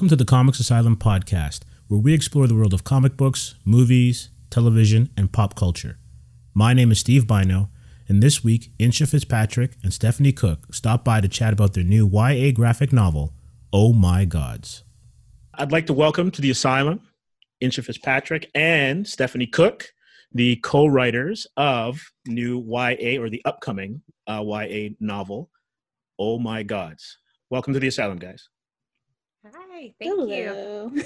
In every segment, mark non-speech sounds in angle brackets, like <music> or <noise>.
Welcome to the Comics Asylum podcast, where we explore the world of comic books, movies, television, and pop culture. My name is Steve Bino, and this week, Insha Fitzpatrick and Stephanie Cook stop by to chat about their new YA graphic novel, Oh My Gods. I'd like to welcome to the Asylum Insha Fitzpatrick and Stephanie Cook, the co writers of new YA or the upcoming uh, YA novel, Oh My Gods. Welcome to the Asylum, guys. Hi, thank Hello. you.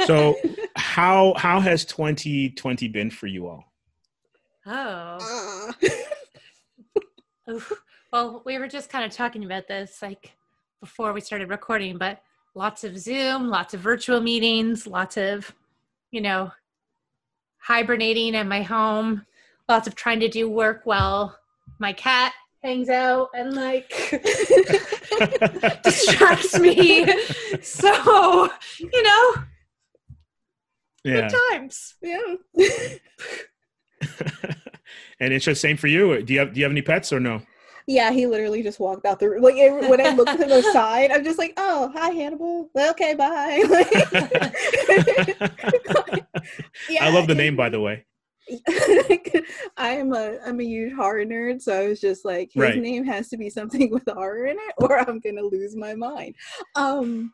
<laughs> so, how how has 2020 been for you all? Oh. <laughs> Uh. well, we were just kind of talking about this like before we started recording, but lots of Zoom, lots of virtual meetings, lots of, you know, hibernating at my home, lots of trying to do work while my cat hangs out and like <laughs> <laughs> distracts me. So, you know, yeah. good times. Yeah. <laughs> and it's just same for you. Do you have do you have any pets or no? Yeah, he literally just walked out the room. Like when I looked to the <laughs> side, I'm just like, "Oh, hi, Hannibal. Okay, bye." yeah. I love the name, by the way. <laughs> I'm a I'm a huge horror nerd, so I was just like, his right. name has to be something <laughs> with horror in it, or I'm gonna lose my mind. Um,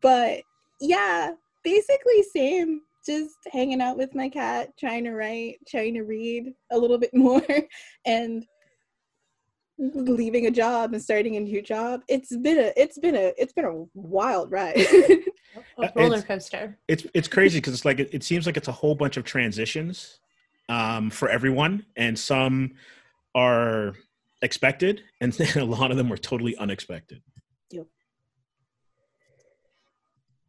but yeah, basically same. Just hanging out with my cat, trying to write, trying to read a little bit <laughs> more, and leaving a job and starting a new job. It's been a it's been a it's been a wild ride. a roller coaster. It's it's, it's crazy because it's like it, it seems like it's a whole bunch of transitions um, for everyone, and some are expected, <laughs> and a lot of them were totally unexpected. Yep.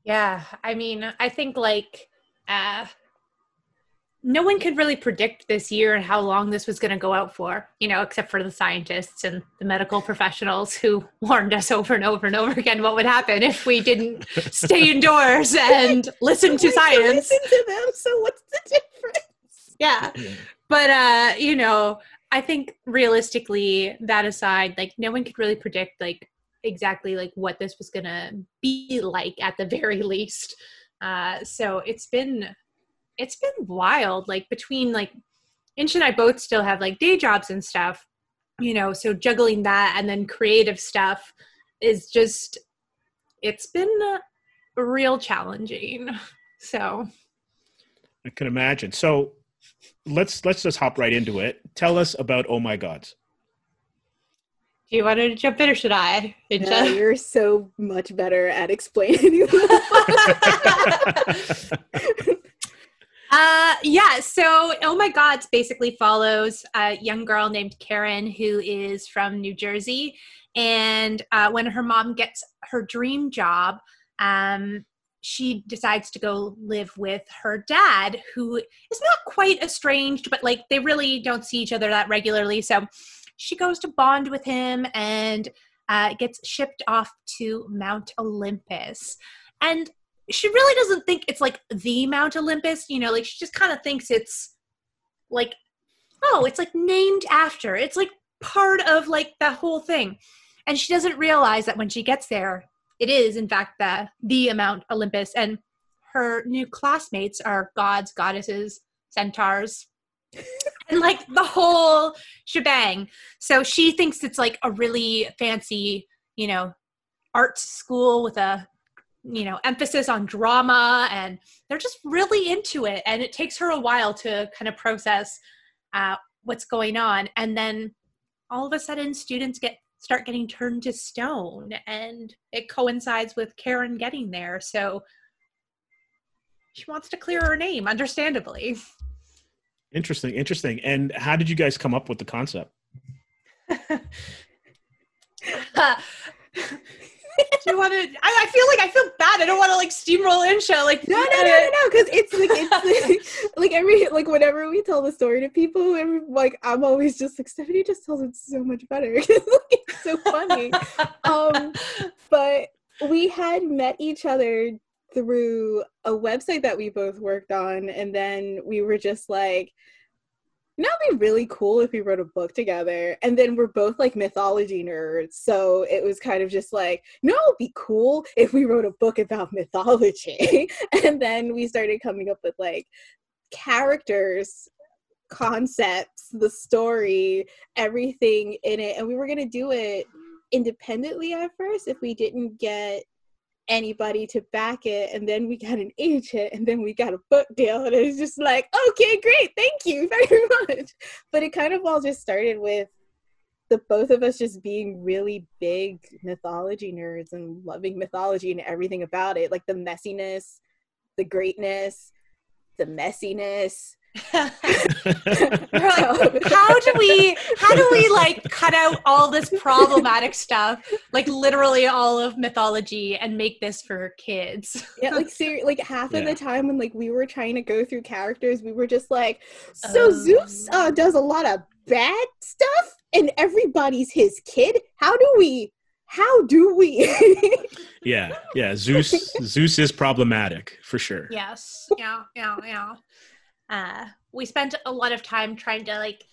Yeah, I mean, I think like uh, no one could really predict this year and how long this was going to go out for, you know, except for the scientists and the medical professionals who <laughs> warned us over and over and over again what would happen if we didn't stay <laughs> indoors and listen to science. Listen to them. So what's the difference? <laughs> yeah. But uh, you know, I think realistically, that aside, like no one could really predict like exactly like what this was gonna be like at the <laughs> very least. Uh, so it's been it's been wild. Like between like Inch and I both still have like day jobs and stuff, you know. So juggling that and then creative stuff is just it's been real challenging. <laughs> So I can imagine. So let's let's just hop right into it. Tell us about Oh My Gods. Do you want to jump in or should I? No, you're so much better at explaining. <laughs> uh, yeah, so Oh My Gods basically follows a young girl named Karen who is from New Jersey. And uh, when her mom gets her dream job, um, she decides to go live with her dad, who is not quite estranged, but like they really don't see each other that regularly. So she goes to bond with him and uh, gets shipped off to Mount Olympus. And she really doesn't think it's like the Mount Olympus, you know, like she just kind of thinks it's like, oh, it's like named after. It's like part of like the whole thing. And she doesn't realize that when she gets there, it is in fact the the Mount Olympus, and her new classmates are gods, goddesses, centaurs, <laughs> and like the whole shebang. So she thinks it's like a really fancy, you know, art school with a you know emphasis on drama and they're just really into it and it takes her a while to kind of process uh, what's going on and then all of a sudden students get start getting turned to stone and it coincides with Karen getting there. So she wants to clear her name understandably. Interesting interesting. And how did you guys come up with the concept? uh, <laughs> do you want to? I, I, feel like I feel bad. I don't want to like steamroll Insha. Like no, no, no, no, no. Because it's like it's like, <laughs> like every like whenever we tell the story to people, every, like I'm always just like Stephanie just tells it so much better. <laughs> it's so funny. um, but we had met each other through a website that we both worked on, and then we were just like you know, it'd be really cool if we wrote a book together. And then we're both like mythology nerds. So it was kind of just like, no, it'd be cool if we wrote a book about <laughs> mythology. and then we started coming up with like characters, concepts, the story, everything in it. And we were going to do it independently at first if we didn't get anybody to back it and then we got an agent and then we got a book deal and it's just like okay great thank you <laughs> very much. But it kind of all just started with the both of us just being really big mythology nerds and loving mythology and everything about it like the messiness the greatness the messiness like, how do we how do we like cut out all this problematic stuff like literally all of mythology and make this for kids? Yeah like ser- like half yeah. of the time when like we were trying to go through characters we were just like so um, zeus uh, does a lot of bad stuff and everybody's his kid? How do we how do we? <laughs> Yeah yeah zeus zeus is problematic for sure. Yes yeah yeah yeah uh, we spent a lot of time trying to like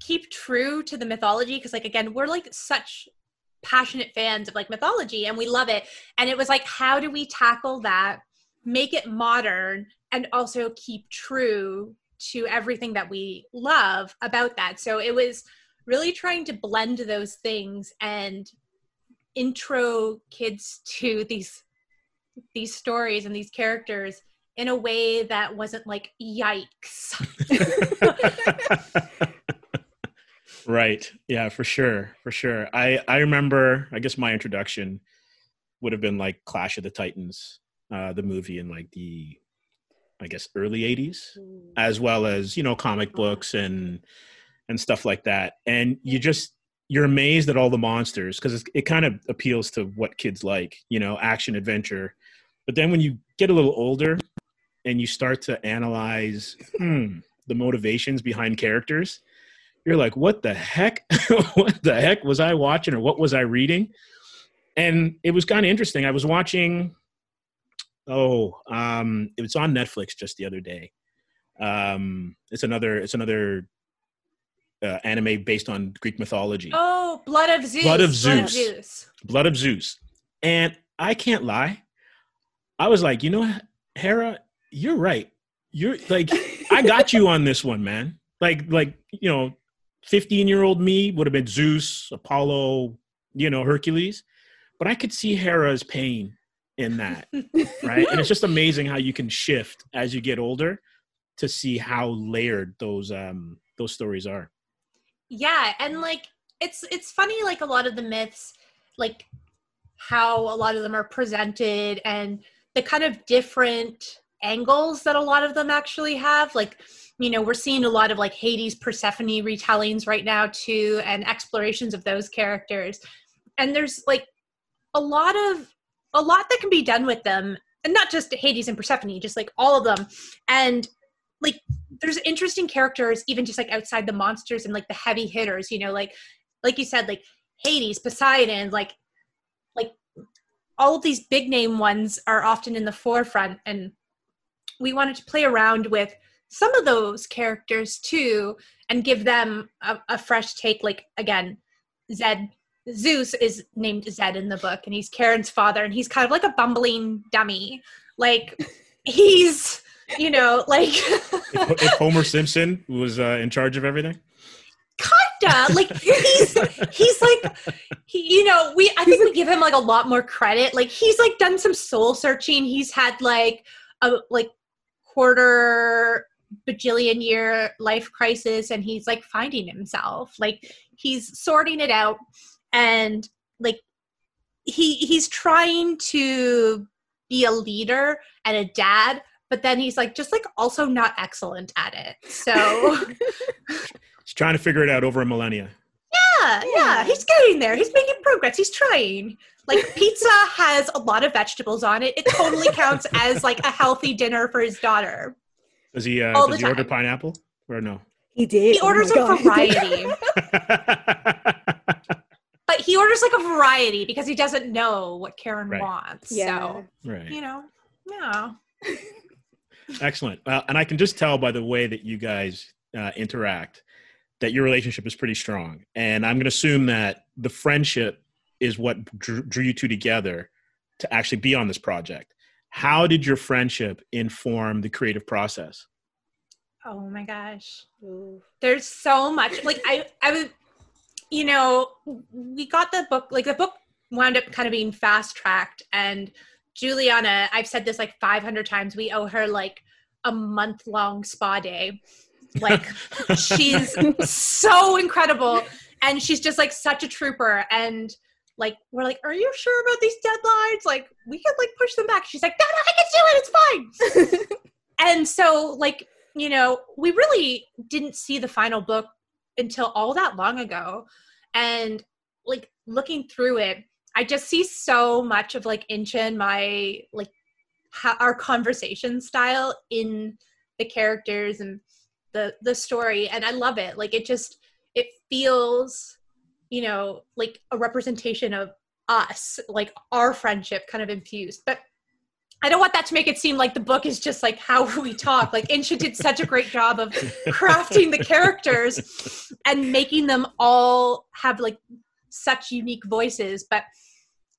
keep true to the mythology because like again we're like such passionate fans of like mythology and we love it. And it was like how do we tackle that make it modern and also keep true to everything that we love about that? So it was really trying to blend those things and intro kids to these these stories and these characters in a way that wasn't like yikes. <laughs> Right. Yeah for sure for sure. I i remember i guess my introduction would have been like clash of the titans uh the movie in like the i guess early 80s as well as you know comic books and and stuff like that. And you just you're amazed at all the monsters because it kind of appeals to what kids like you know action adventure. But then when you get a little older and you start to analyze hmm, the motivations behind characters, you're like, what the heck? <laughs> what the heck was I watching or what was I reading? And it was kind of interesting. I was watching, oh, um, it was on Netflix just the other day. Um, it's another, it's another uh, anime based on Greek mythology. Oh, Blood of Zeus. Blood of Zeus. Blood of Zeus. Blood of Zeus. And I can't lie. I was like, you know, Hera, you're right. You're like, I got you on this one, man. Like, like you know, 15 year old me would have been Zeus, Apollo, you know, Hercules, but I could see Hera's pain in that, right? and it's just amazing how you can shift as you get older to see how layered those um those stories are. Yeah, and like it's it's funny like a lot of the myths like how a lot of them are presented and the kind of different angles that a lot of them actually have. Like you know we're seeing a lot of like hades persephone retellings right now too and explorations of those characters. And there's like a lot of a lot that can be done with them and not just hades and persephone just like all of them. And like there's interesting characters even just like outside the monsters and like the heavy hitters you know like like you said like hades poseidon like like all of these big name ones are often in the forefront and we wanted to play around with some of those characters too and give them a, a fresh take. Like again zed zeus is named zed in the book and he's karen's father and he's kind of like a bumbling dummy. Like <laughs> he's you know like if, if homer simpson was uh, in charge of everything? Kinda. Like he's he's like he you know we i think we give him like a lot more credit. Like he's like done some soul searching. He's had like a like quarter bajillion year life crisis and he's like finding himself. Like he's sorting it out and like he he's trying to be a leader and a dad but then he's like just like also not excellent at it. So <laughs> he's trying to figure it out over a millennia. Yeah yeah he's getting there. He's making progress. He's trying like pizza has a lot of vegetables on it. It totally counts as like a healthy dinner for his daughter. Does he uh, does he order pineapple or no? He did. He oh orders oh a <laughs> variety. but he orders like a variety because he doesn't know what Karen right. wants. Yeah. So right. you know, yeah. <laughs> Excellent. Uh, and I can just tell by the way that you guys uh, interact, that your relationship is pretty strong. And I'm going to assume that the friendship is what drew, drew you two together to actually be on this project. How did your friendship inform the creative process? Oh my gosh. Ooh. There's so much. Like I I was you know, we got the book like the book wound up kind of being fast tracked and Juliana, I've said this like 500 times, we owe her like a month long spa day. Like <laughs> she's so incredible and she's just like such a trooper and like we're like are you sure about these deadlines? Like we could like push them back. She's like no no i can do it. It's fine. <laughs> And so like you know we really didn't see the final book until all that long ago. And like looking through it i just see so much of like Insha and my like our conversation style in the characters and the the story. And i love it. Like it just it feels you know like a representation of us like our friendship kind of infused but I don't want that to make it seem like the book is just like how <laughs> we talk. Like Insha did such a great job of crafting the characters and making them all have like such unique voices. But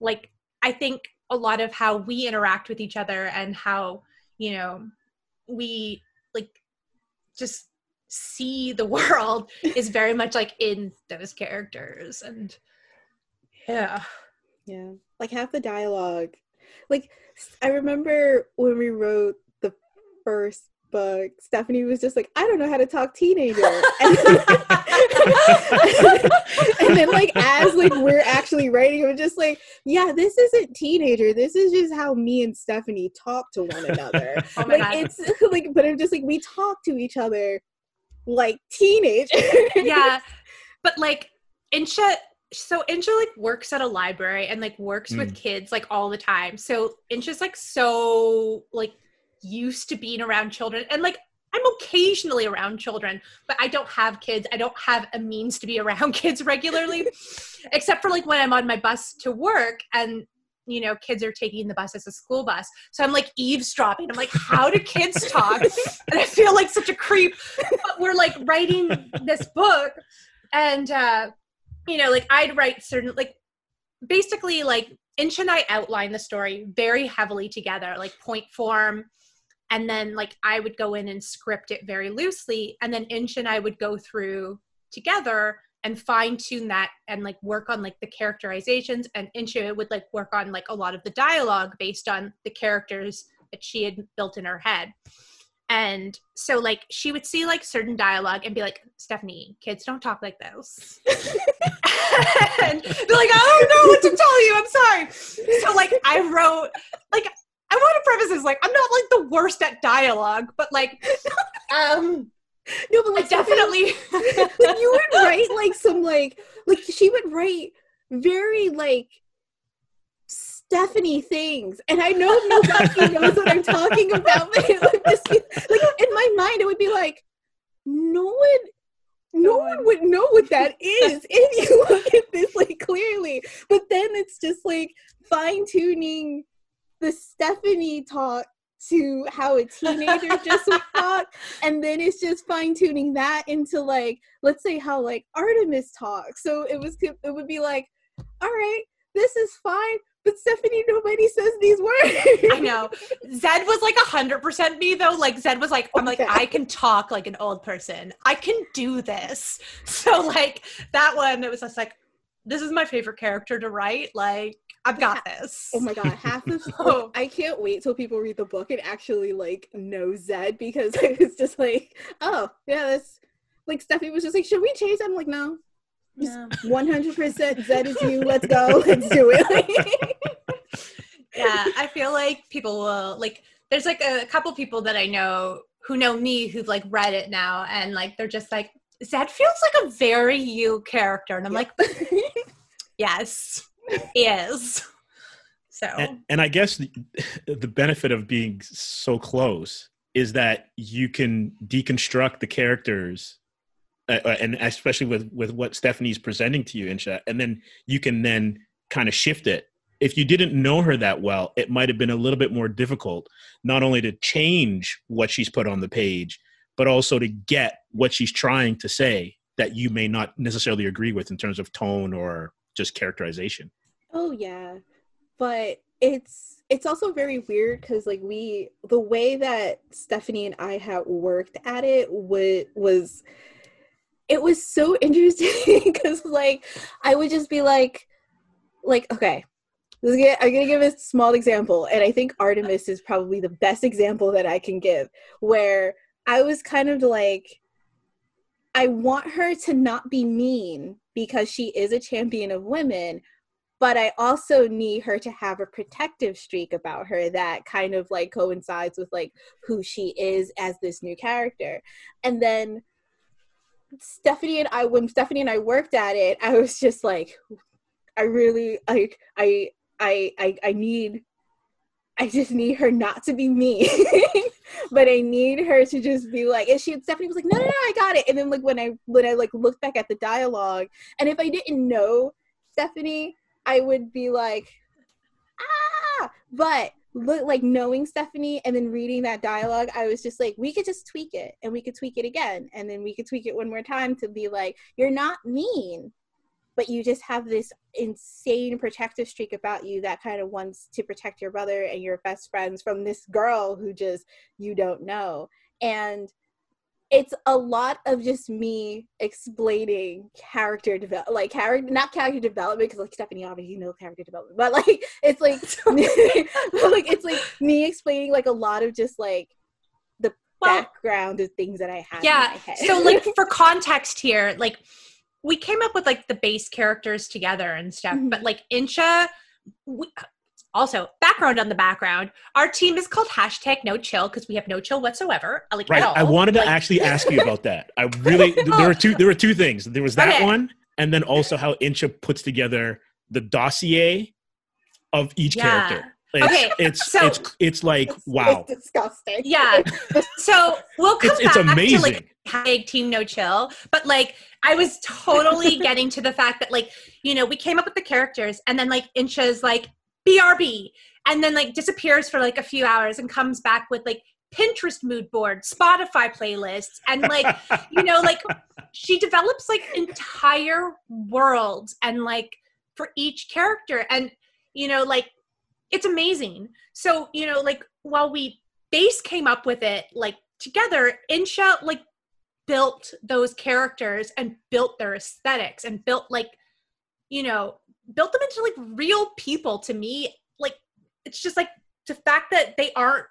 like I think a lot of how we interact with each other and how, you know, we like just see the <laughs> world is very much like in those characters and yeah. Yeah. Like half the dialogue like i remember when we wrote the first book stephanie was just like i don't know how to talk teenager. <laughs> <laughs> And, and then like as like we're actually writing it was just like yeah this isn't teenager. This is just how me and stephanie talk to one another. Oh like God. it's like but i'm just like we talk to each other like teenagers. <laughs> yeah. But like Insha so Insha like works at a library and like works mm. with kids like all the time. So Insha's like so like used to being around children and like I'm occasionally around children, but I don't have kids. I don't have a means to be around <laughs> kids regularly, except for like when I'm on my bus to work and you know kids are taking the bus as a school bus. So i'm like eavesdropping. I'm like how do kids talk? <laughs> And i feel like such a creep. But we're like writing this book and uh you know like i'd write certain like basically like inch and i outline the story very heavily together like point form and then like i would go in and script it very loosely and then inch and i would go through together and fine tune that and like work on like the characterizations and Insha would like work on like a lot of the dialogue based on the characters that she had built in her head. And so like she would see like certain dialogue and be like, Stephanie, kids don't talk like this. and they're like, I don't know what to tell you. I'm sorry. So like I wrote like I want to preface this like I'm not like the worst at dialogue, but like um no, but like definitely, like you would write like some like like she would write very like Stephanie things, and I know nobody <laughs> knows what I'm talking about, but it would just be, like in my mind it would be like no one no one would know what that is <laughs> if you look at this like clearly. But then it's just like fine tuning the Stephanie talk to how a teenager just would <laughs> talk and then it's just fine-tuning that into like let's say how like artemis talks so it was it would be like all right this is fine but Stephanie, nobody says these words. I know. Zed was like a hundred percent me though. Like Zed was like, I'm like, I can talk like an old person. I can do this. <laughs> So like that one, it was just like, this is my favorite character to write. Like I've got this. Oh my god, half of <laughs> oh. I can't wait till people read the book and actually like know Zed because <laughs> it's just like, oh yeah, that's like Stephanie was just like, should we change? I'm like, no. One hundred percent Zed is you. <laughs> Let's go. Let's do it. yeah, I feel like people will like. There's like a couple people that I know who know me who've like read it now, and like they're just like, Zed feels like a very you character, and I'm yeah. like, yes <laughs> is. So, and, and I guess the, the benefit of being so close is that you can deconstruct the characters uh, uh, and especially with with what Stephanie's presenting to you, Insha, and then you can then kind of shift it. If you didn't know her that well, it might have been a little bit more difficult, not only to change what she's put on the page, but also to get what she's trying to say that you may not necessarily agree with in terms of tone or just characterization. Oh yeah. But it's it's also very weird because like we the way that Stephanie and I had worked at it was was it was so <laughs> interesting because like I would just be like like okay I'm gonna give a small example, and I think Artemis is probably the best example that I can give. Where I was kind of like, I want her to not be mean because she is a champion of women, but I also need her to have a protective streak about her that kind of like coincides with like who she is as this new character. And then Stephanie and I, when Stephanie and I worked at it, I was just like, I really like I I I I need I just need her not to be mean. <laughs> but I need her to just be like and she Stephanie was like, No, no, no, I got it. And then like when I when I like looked back at the dialogue, and if I didn't know Stephanie, I would be like, ah but look like knowing Stephanie and then reading that dialogue, I was just like, we could just tweak it and we could tweak it again. And then we could tweak it one more time to be like, you're not mean but you just have this insane protective streak about you that kind of wants to protect your brother and your best friends from this girl who just you don't know. And it's a lot of just me explaining character develop like character not character development because like stephanie obviously you know character development but like <laughs> it's like <laughs> like it's like me explaining like a lot of just like the well, background of things that i have yeah so like <laughs> for context here like we came up with like the base characters together and stuff, mm-hmm. but like Insha, we, also background on the background. Our team is called hashtag No Chill because we have no chill whatsoever. Like right. I wanted like, to actually <laughs> ask you about that. I really there were two there were two things. There was that okay. one, and then also how Insha puts together the dossier of each yeah. character. It's, okay, it's so, it's it's like wow, it's disgusting. Yeah, <laughs> so we'll come it's, back it's amazing. to like hashtag team no chill, but like I was totally <laughs> getting to the fact that like you know we came up with the characters and then like Insha's like BRB and then like disappears for like a few hours and comes back with like Pinterest mood board, Spotify playlists, and like you know like <laughs> she develops like entire worlds and like for each character and you know like it's amazing. So, you know, like while we base came up with it like together, Insha like built those characters and built their aesthetics and built like, you know, built them into like real people to me. Like it's just like the fact that they aren't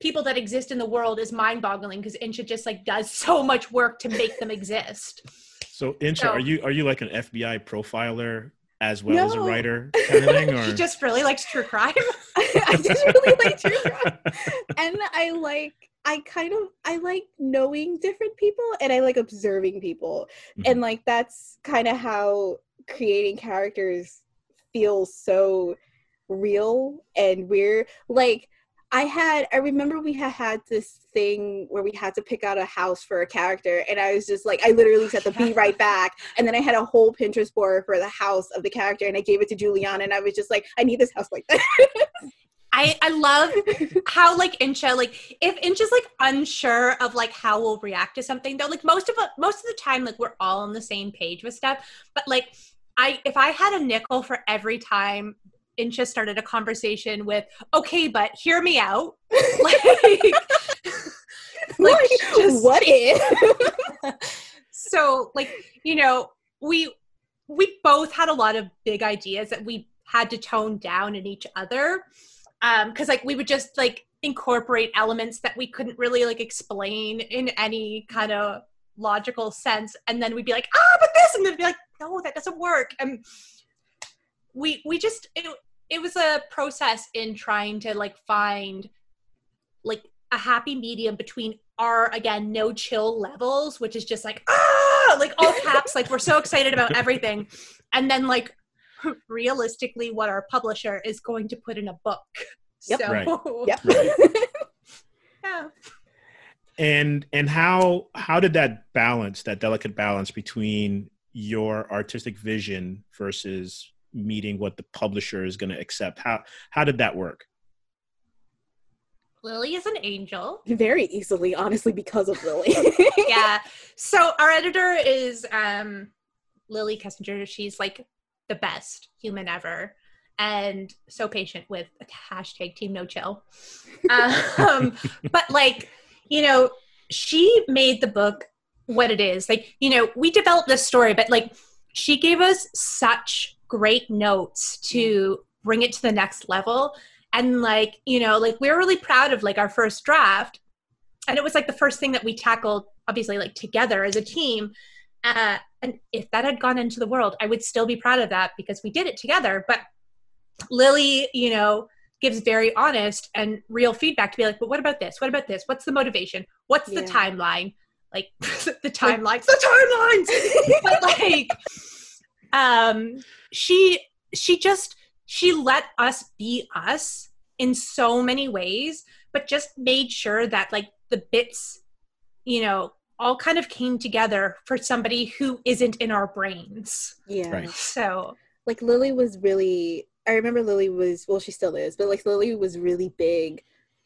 people that exist in the world is mind boggling because Insha just like does so much work to make them exist. So Insha, so, are you are you like an FBI profiler as well no. as a writer kind of thing <laughs> or he just really likes true crime <laughs> I, just really like true crime and i like i kind of i like knowing different people and i like observing people mm-hmm. and like that's kind of how creating characters feels so real and weird like I had I remember we had had this thing where we had to pick out a house for a character and I was just like I literally said to be right <laughs> back and then I had a whole Pinterest board for the house of the character and I gave it to Juliana and I was just like I need this house like that. <laughs> I, <laughs> I love how like Insha like if Insha's like unsure of like how we'll react to something though like most of most of the time like we're all on the same page with stuff but like I if I had a nickel for every time Insha started a conversation with, okay, but hear me out. <laughs> <laughs> like, like just, what if? so like, you know, we we both had a lot of big ideas that we had to tone down in each other. Um, cause like we would just like incorporate elements that we couldn't really like explain in any kind of logical sense. And then we'd be like, ah, but this, and then be like, no, that doesn't work. And we we just it, it was a process in trying to like find like a happy medium between our again no chill levels which is just like ah like all caps like we're so excited about everything and then like <laughs> realistically what our publisher is going to put in a book yep. so right. <laughs> yep. Right. yeah and and how how did that balance that delicate balance between your artistic vision versus meeting what the publisher is going to accept how how did that work Lily is an angel. Very easily, honestly, because of Lily. <laughs> yeah. So our editor is um, Lily Kessinger. She's like the best human ever and so patient with hashtag team no chill. Um, <laughs> but like, you know, she made the book what it is. Like, you know, we developed this story, but like she gave us such great notes to bring it to the next level. And like, you know, like we we're really proud of like our first draft. And it was like the first thing that we tackled, obviously, like together as a team. Uh, and if that had gone into the world, I would still be proud of that because we did it together. But Lily, you know, gives very honest and real feedback to be like, but what about this? What about this? What's the motivation? What's yeah. the timeline? Like <laughs> the timelines, the timelines. <laughs> but like, um, she she just she let us be us in so many ways, but just made sure that like the bits, you know, all kind of came together for somebody who isn't in our brains. Yeah. Right. So like Lily was really I remember Lily was well, she still is, but like Lily was really big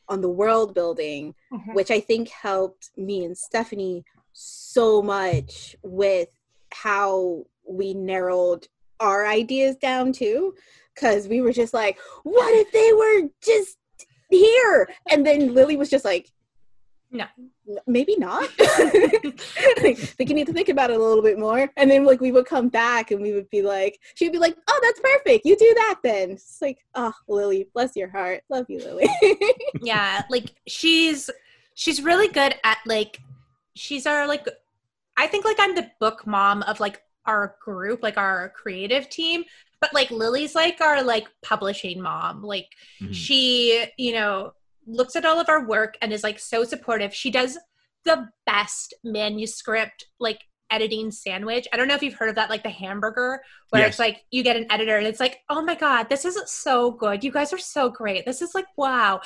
on the world building, mm-hmm. which I think helped me and Stephanie so much with how we narrowed our ideas down too. Cause we were just like, what if they were just here? And then Lily was just like, no maybe not. <laughs> Like, think you need to think about it a little bit more. And then like we would come back and we would be like she'd be like oh that's perfect. You do that then. It's like oh lily bless your heart. Love you lily. <laughs> Yeah like she's she's really good at like she's our like i think like i'm the book mom of like our group like our creative team. But like lily's like our like publishing mom. Like mm-hmm. she you know looks at all of our work and is like so supportive. She does the best manuscript like editing sandwich. I don't know if you've heard of that, like the hamburger, where yes. it's like you get an editor and it's like, oh my God, this is so good. You guys are so great. This is like, wow.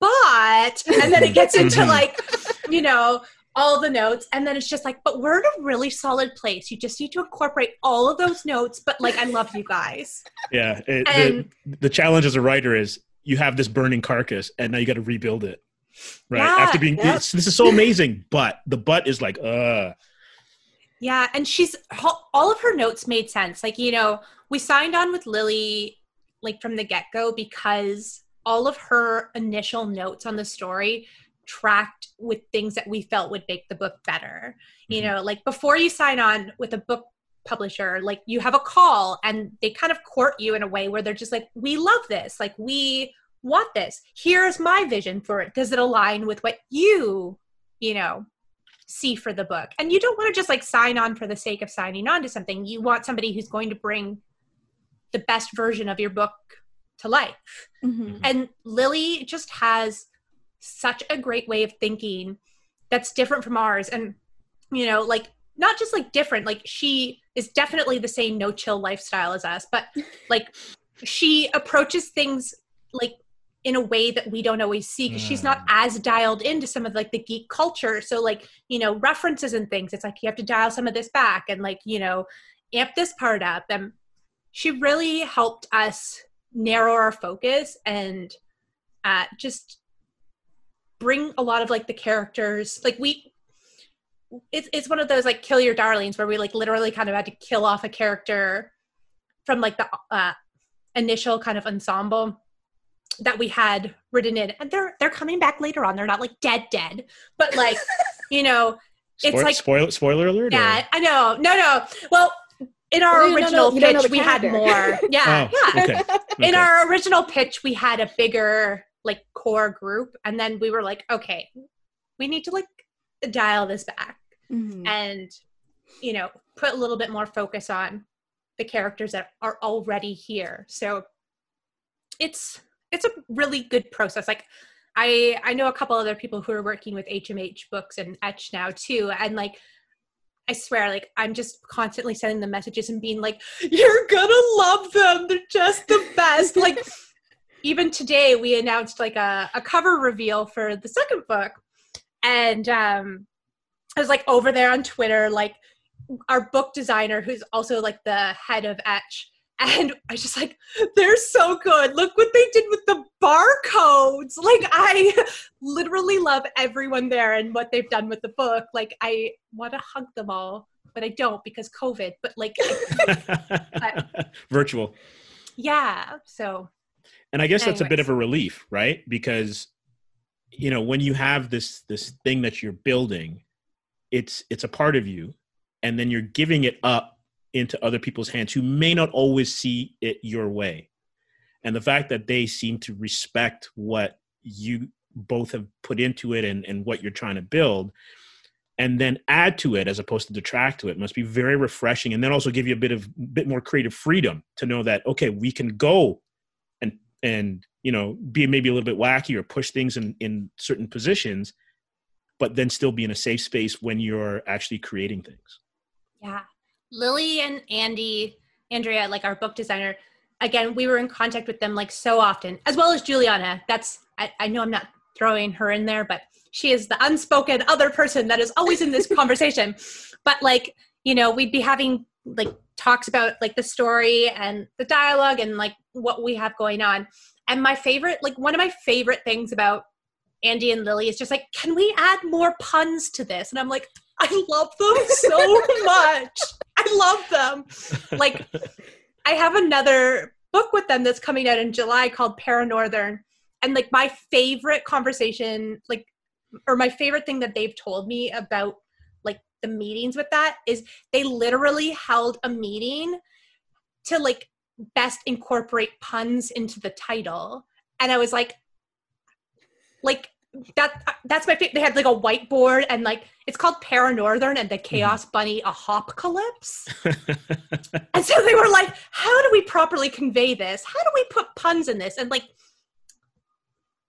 But, and then it gets <laughs> into mm-hmm. like, you know, all the notes. And then it's just like, but we're in a really solid place. You just need to incorporate all of those notes. But like, I love you guys. Yeah. It, and, the, the challenge as a writer is you have this burning carcass and now you got to rebuild it. Right? Yeah, after being yeah. this, this is so amazing but the butt is like uh. Yeah and she's all of her notes made sense. Like you know we signed on with lily like from the get-go because all of her initial notes on the story tracked with things that we felt would make the book better. Mm-hmm. you know like before you sign on with a book publisher like you have a call and they kind of court you in a way where they're just like we love this. Like we want this. Here's my vision for it. Does it align with what you you know see for the book? And you don't want to just like sign on for the sake of signing on to something. You want somebody who's going to bring the best version of your book to life. Mm-hmm. and lily just has such a great way of thinking that's different from ours. And you know like not just like different like she is definitely the same no chill lifestyle as us but like <laughs> she approaches things like in a way that we don't always see because mm. she's not mm. as dialed into some of like the geek culture so like you know references and things it's like you have to dial some of this back and like you know amp this part up and she really helped us narrow our focus and uh, just bring a lot of like the characters like we it's it's one of those like kill your darlings where we like literally kind of had to kill off a character from like the uh, initial kind of ensemble that we had written in and they're they're coming back later on they're not like dead dead but like <laughs> you know it's Spoil- like spoiler spoiler alert yeah or? i know no no well in our well, original know, pitch we had more <laughs> yeah oh, yeah okay. Okay. in our original pitch we had a bigger like core group and then we were like okay we need to like dial this back mm-hmm. and you know put a little bit more focus on the characters that are already here so it's it's a really good process like i i know a couple other people who are working with hmh books and etch now too and like I swear, like I'm just constantly sending them messages and being like, "You're gonna love them. They're just the best." <laughs> like, even today, we announced like a, a cover reveal for the second book, and um, I was like over there on Twitter, like our book designer, who's also like the head of Etch, and I just like, they're so good. Look what they did with the barcodes. Like, I <laughs> literally love everyone there and what they've done with the book. Like, I want to hug them all, but I don't because COVID. But like, <laughs> but, <laughs> virtual. Yeah. So. And I guess anyways. that's a bit of a relief, right? Because you know when you have this this thing that you're building, it's it's a part of you, and then you're giving it up into other people's hands who may not always see it your way. And the fact that they seem to respect what you both have put into it and, and what you're trying to build and then add to it as opposed to detract to it must be very refreshing and then also give you a bit of bit more creative freedom to know that okay we can go and and you know be maybe a little bit wacky or push things in in certain positions but then still be in a safe space when you're actually creating things yeah Lily and Andy, Andrea, like our book designer, again, we were in contact with them like so often, as well as Juliana. That's, I, I know I'm not throwing her in there, but she is the unspoken other person that is always in this <laughs> conversation. But like, you know, we'd be having like talks about like the story and the dialogue and like what we have going on. And my favorite, like one of my favorite things about Andy and Lily is just like, can we add more puns to this? And I'm like, I love them so much. I love them. Like, I have another book with them that's coming out in July called Paranorthern. And like my favorite conversation, like, or my favorite thing that they've told me about like the meetings with that is they literally held a meeting to like best incorporate puns into the title. And I was like, like that that's my favorite. They had like a whiteboard and like it's called Paranorthern and the mm-hmm. Chaos mm-hmm. Bunny a hopcalypse. <laughs> and so they were like, how do we properly convey this? How do we put puns in this? And like,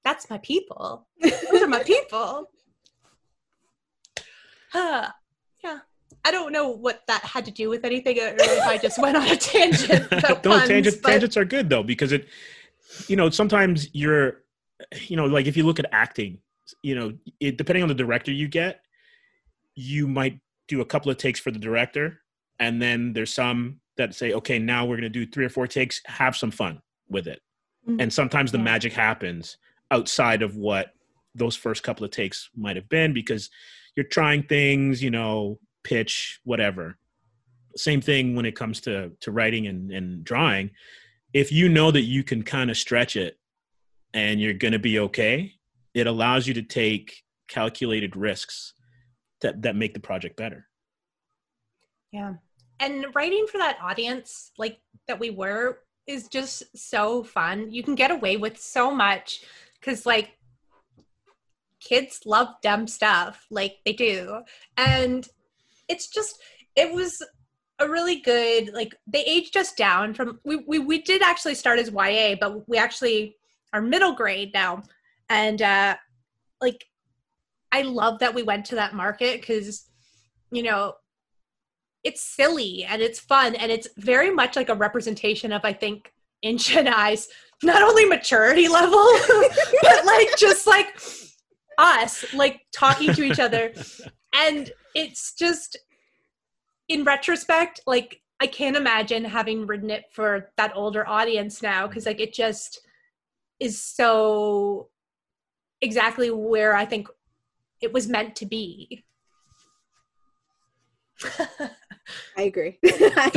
that's my people. Those are my <laughs> people. Huh. Yeah. I don't know what that had to do with anything, or if I just went on a <laughs> tangent. no, puns, tangents, but... tangents are good though because it, you know, sometimes you're you know, like if you look at acting, you know, it, depending on the director you get, you might do a couple of takes for the director, and then there's some that say, okay, now we're going to do three or four takes, have some fun with it. Mm-hmm. And sometimes the yeah. magic happens outside of what those first couple of takes might have been because you're trying things, you know, pitch, whatever. Same thing when it comes to to writing and, and drawing. If you know that you can kind of stretch it and you're going to be okay, it allows you to take calculated risks that, that make the project better. Yeah. And writing for that audience, like that we were, is just so fun. You can get away with so much because, like, kids love dumb stuff, like they do. And it's just, it was a really good like they aged us down from we, we we did actually start as YA, but we actually our middle grade now. And uh like i love that we went to that market because you know it's silly and it's fun and it's very much like a representation of i think inch and i's not only maturity level <laughs> but like just like us like talking to each other. And it's just in retrospect like i can't imagine having written it for that older audience now because like it just is so exactly where I think it was meant to be. I agree. I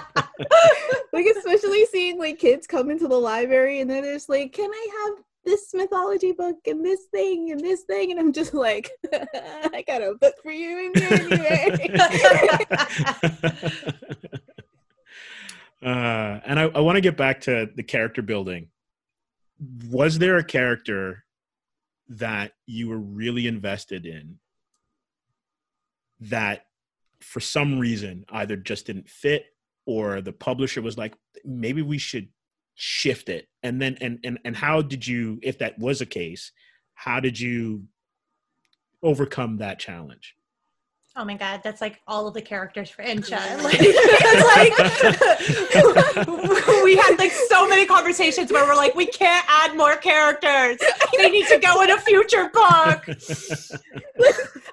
<laughs> <laughs> like especially seeing like kids come into the library and then it's like, can I have this mythology book and this thing and this thing? And I'm just like, <laughs> I got a book for you in January. Uh, and I, I want to get back to the character building. Was there a character that you were really invested in that for some reason either just didn't fit or the publisher was like maybe we should shift it and then and and, and how did you if that was a case how did you overcome that challenge Oh my god, that's like all of the characters for Insha. Like, <laughs> like <laughs> we had like so many conversations where we're like, we can't add more characters. They need to go in a future book. <laughs> and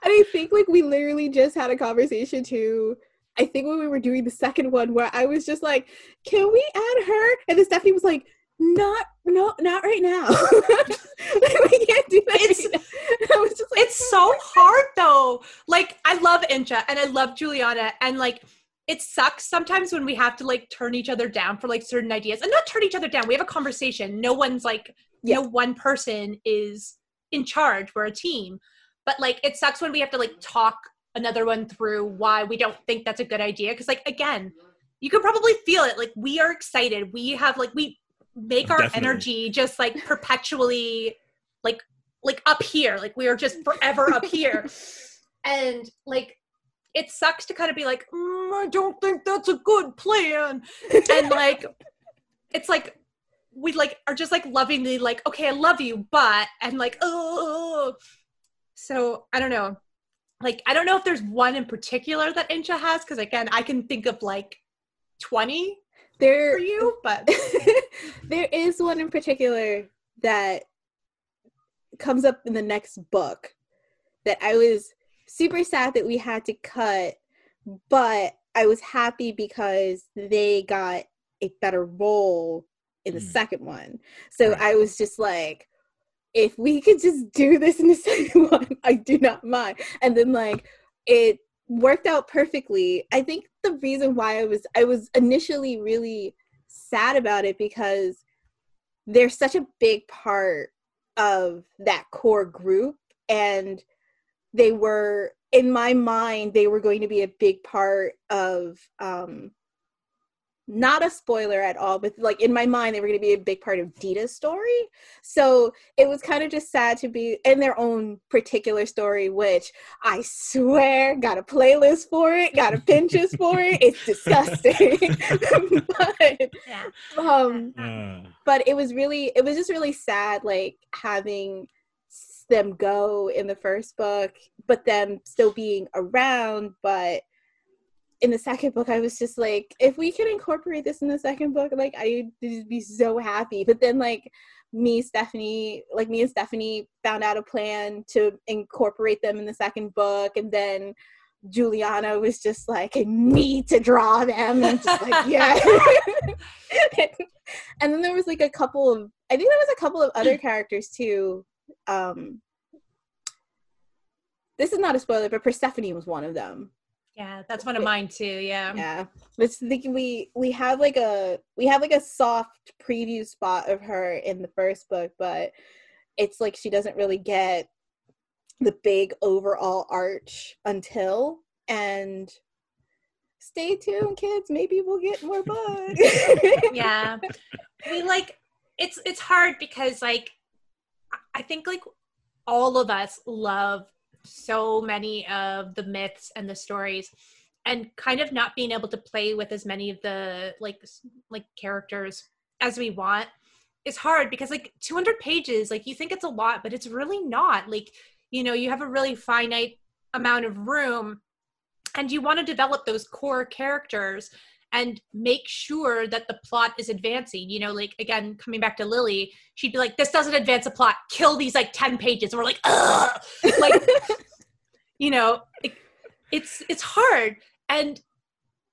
I think like we literally just had a conversation too I think when we were doing the second one where I was just like, can we add her? And then Stephanie was like, not no not right now. <laughs> <laughs> We can't do that it's, right <laughs> like, it's oh so hard though. Like i love Insha and i love juliana and like it sucks sometimes when we have to like turn each other down for like certain ideas and not turn each other down. We have a conversation. No one's like yeah. no one person is in charge. We're a team. But like it sucks when we have to like talk another one through why we don't think that's a good idea because like again you can probably feel it. Like we are excited. We have like we make our Definitely. energy just like perpetually like like up here. Like we are just forever up here. <laughs> And like it sucks to kind of be like mm, i don't think that's a good plan. And like <laughs> it's like we like are just like lovingly like okay i love you but and like oh so i don't know. Like i don't know if there's one in particular that Insha has because again i can think of like 20 there for you, <laughs> but there is one in particular that comes up in the next book that I was super sad that we had to cut, but I was happy because they got a better role in the mm. second one. So right. I was just like, if we could just do this in the <laughs> second one, I do not mind. And then like it worked out perfectly. I think the reason why I was I was initially really sad about it because they're such a big part of that core group and they were in my mind they were going to be a big part of um not a spoiler at all, but like in my mind, they were going to be a big part of Dita's story. So it was kind of just sad to be in their own particular story, which I swear got a playlist for it, got a Pinterest for it. It's disgusting. <laughs> but, yeah. um, uh. but it was really, it was just really sad, like having them go in the first book, but them still being around, but in the second book, I was just like, if we can incorporate this in the second book, like I'd be so happy. But then like me, Stephanie, like me and Stephanie found out a plan to incorporate them in the second book, and then Juliana was just like, I need to draw them, and just like, <laughs> yeah. <laughs> and then there was like a couple of, I think there was a couple of other characters too. Um, this is not a spoiler, but Persephone was one of them yeah, that's one of mine too. Yeah. Yeah. Thinking we we have like a we have like a soft preview spot of her in the first book, but it's like she doesn't really get the big overall arch until and stay tuned kids maybe we'll get more <laughs> books yeah we like it's it's hard because like i think like all of us love so many of the myths and the stories and kind of not being able to play with as many of the like like characters as we want is hard because like 200 pages like you think it's a lot but it's really not. Like you know you have a really finite amount of room and you want to develop those core characters and make sure that the plot is advancing. You know, like again, coming back to Lily, she'd be like, "This doesn't advance a plot. Kill these like ten pages." And we're like, "Ugh!" <laughs> Like, you know, it, it's it's hard, and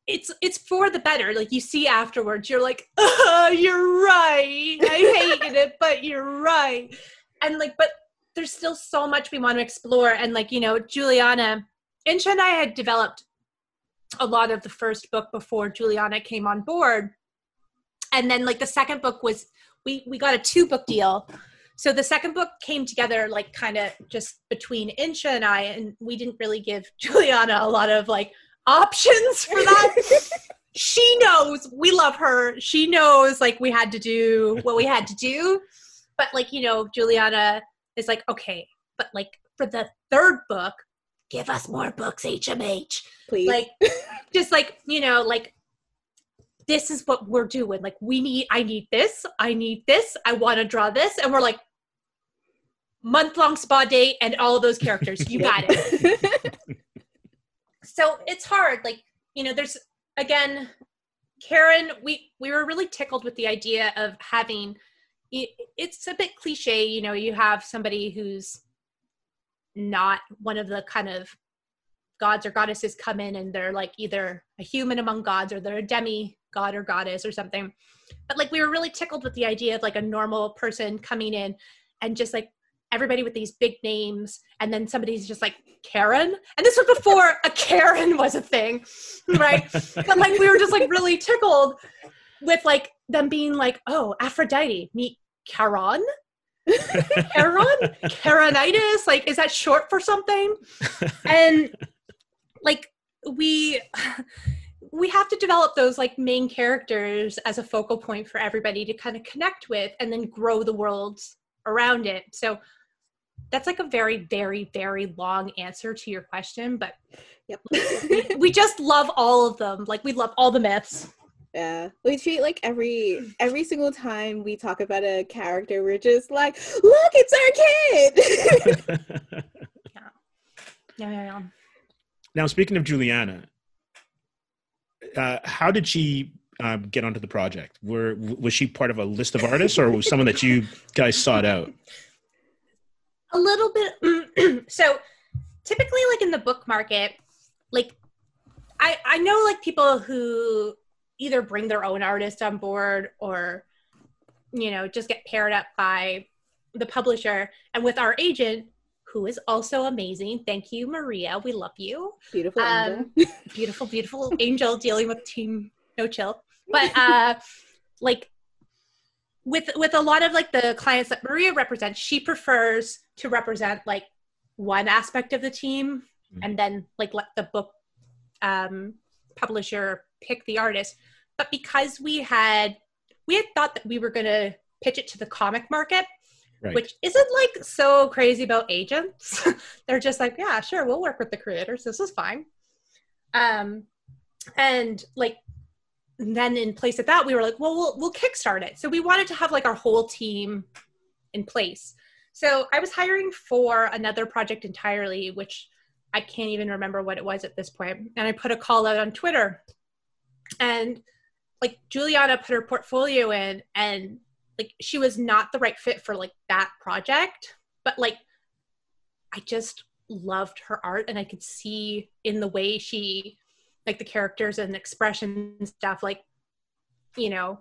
it's it's for the better. Like you see afterwards, you're like, "Oh, you're right. I hated it, but you're right." And like, but there's still so much we want to explore, and like you know, Juliana. Insha and I had developed a lot of the first book before Juliana came on board. And then like the second book was we we got a two book deal. So the second book came together like kind of just between Insha and I and we didn't really give <laughs> Juliana a lot of like options for that. <laughs> she knows we love her. She knows like we had to do what we had to do. But like, you know, Juliana is like, okay, but like for the third book, give us more books, HMH. Please. Like, just like, you know, like, this is what we're doing. Like, we need, I need this, I need this, I want to draw this. And we're like, month long spa date and all of those characters. You got it. <laughs> so it's hard. Like, you know, there's, again, Karen, we, we were really tickled with the idea of having, it's a bit cliche, you know, you have somebody who's not one of the kind of gods or goddesses come in and they're like either a human among gods or they're a demi god or goddess or something. But like we were really tickled with the idea of like a normal person coming in and just like everybody with these big names and then somebody's just like Karen. And this was before a Karen was a thing, right? <laughs> but like we were just like really tickled with like them being like, oh, Aphrodite, meet Charon. <laughs> Charon? Charonitis? Like, is that short for something? And like we we have to develop those like main characters as a focal point for everybody to kind of connect with and then grow the worlds around it. So that's like a very very very long answer to your question but yep we, we just love all of them like we love all the myths yeah. We treat like every <sighs> every single time we talk about a character we're just like look it's our kid! <laughs> Yeah. yeah yeah yeah. Now speaking of juliana uh, how did she um, get onto the project? Were was she part of a list of artists or was someone that you guys sought out? A little bit <clears throat> so typically like in the book market like i i know like people who either bring their own artist on board or you know just get paired up by the publisher. And with our agent who is also amazing. Thank you maria. We love you. Beautiful um, <laughs> <laughs> beautiful beautiful angel dealing with team no chill. But <laughs> uh like with with a lot of like the clients that Maria represents, she prefers to represent like one aspect of the team mm-hmm. and then like let the book um, publisher pick the artist. But because we had we had thought that we were going to pitch it to the comic market, right. which isn't like so crazy about agents. <laughs> They're just like, yeah, sure, we'll work with the creators. This is fine. Um, and like then in place of that we were like well we'll we'll kickstart it so we wanted to have like our whole team in place so i was hiring for another project entirely which i can't even remember what it was at this point and i put a call out on twitter and like juliana put her portfolio in and like she was not the right fit for like that project. But like i just loved her art and i could see in the way she like the characters and expression and stuff like you know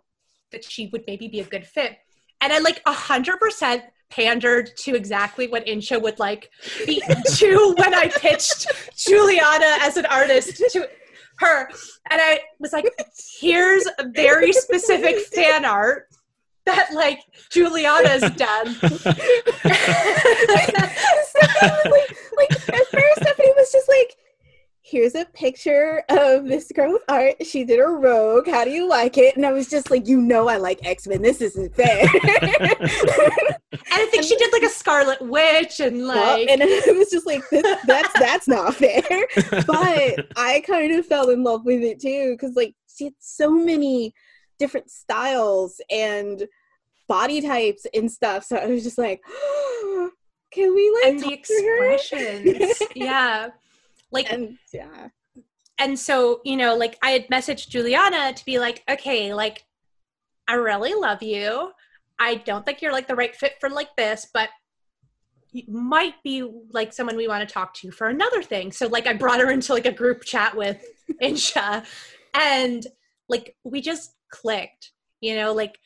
that she would maybe be a good fit. And i like a hundred percent pandered to exactly what Insha would like be <laughs> to when I pitched Juliana as an artist to her. And I was like, here's a very specific fan art that like Juliana's done. <laughs> <laughs> like, like at first Stephanie was just like, here's a picture of this girl with art. She did a rogue. How do you like it? And I was just like, you know, I like X Men. This isn't fair. and <laughs> I think she did like a Scarlet Witch and like, well, and <laughs> it was just like, that's that's not fair. <laughs> But I kind of fell in love with it too because like she had so many different styles and body types and stuff. So I was just like. <gasps> can we like and the expressions yeah like, and, yeah. And so, you know, like I had messaged Juliana to be like, okay, like, I really love you. I don't think you're like the right fit for like this, but you might be like someone we want to talk to for another thing. So like I brought her into like a group chat with <laughs> Insha and like we just clicked, you know, like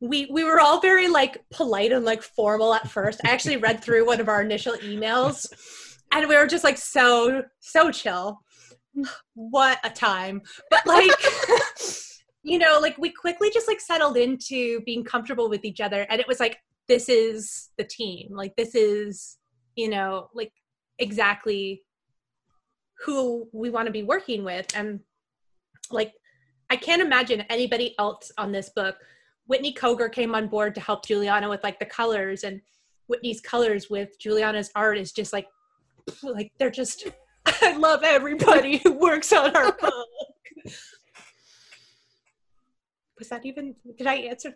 we we were all very like polite and like formal at first. I actually read through one of our initial emails <laughs> and we were just like so so chill. What a time. But like <laughs> you know like we quickly just like settled into being comfortable with each other. And it was like this is the team. Like this is you know like exactly who we want to be working with. And like i can't imagine anybody else on this book. Whitney Cogar came on board to help juliana with like the colors. And whitney's colors with juliana's art is just like like they're just <laughs> I love everybody who works on our <laughs> book. Was that even did I answer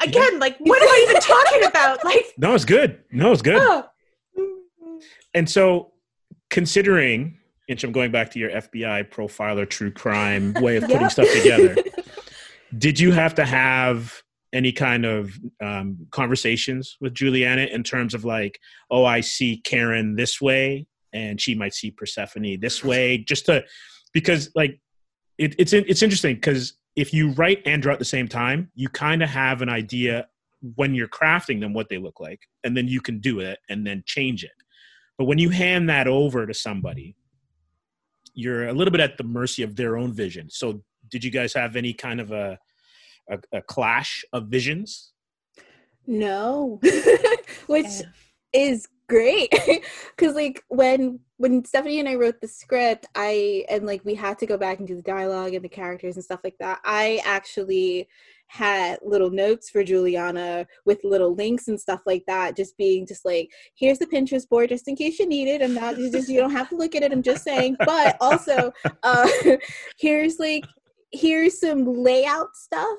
again? Like what am I even talking about? Like <laughs> No, it's good. No, it's good. Oh. And so considering and I'm going back to your FBI profiler true crime way of putting yep. stuff together. Did you have to have any kind of um, conversations with Juliana in terms of like, oh, I see Karen this way, and she might see Persephone this way, just to because like it, it's it's interesting because if you write and draw at the same time, you kind of have an idea when you're crafting them what they look like, and then you can do it and then change it. But when you hand that over to somebody, you're a little bit at the mercy of their own vision. So, did you guys have any kind of a a, a clash of visions? No, <laughs> which is great. <laughs> Because like when when stephanie and i wrote the script i and like we had to go back and do the dialogue and the characters and stuff like that i actually had little notes for juliana with little links and stuff like that just being just like here's the pinterest board just in case you need it. I'm not just you don't have to look at it. I'm just saying. But also <laughs> uh <laughs> here's like here's some layout stuff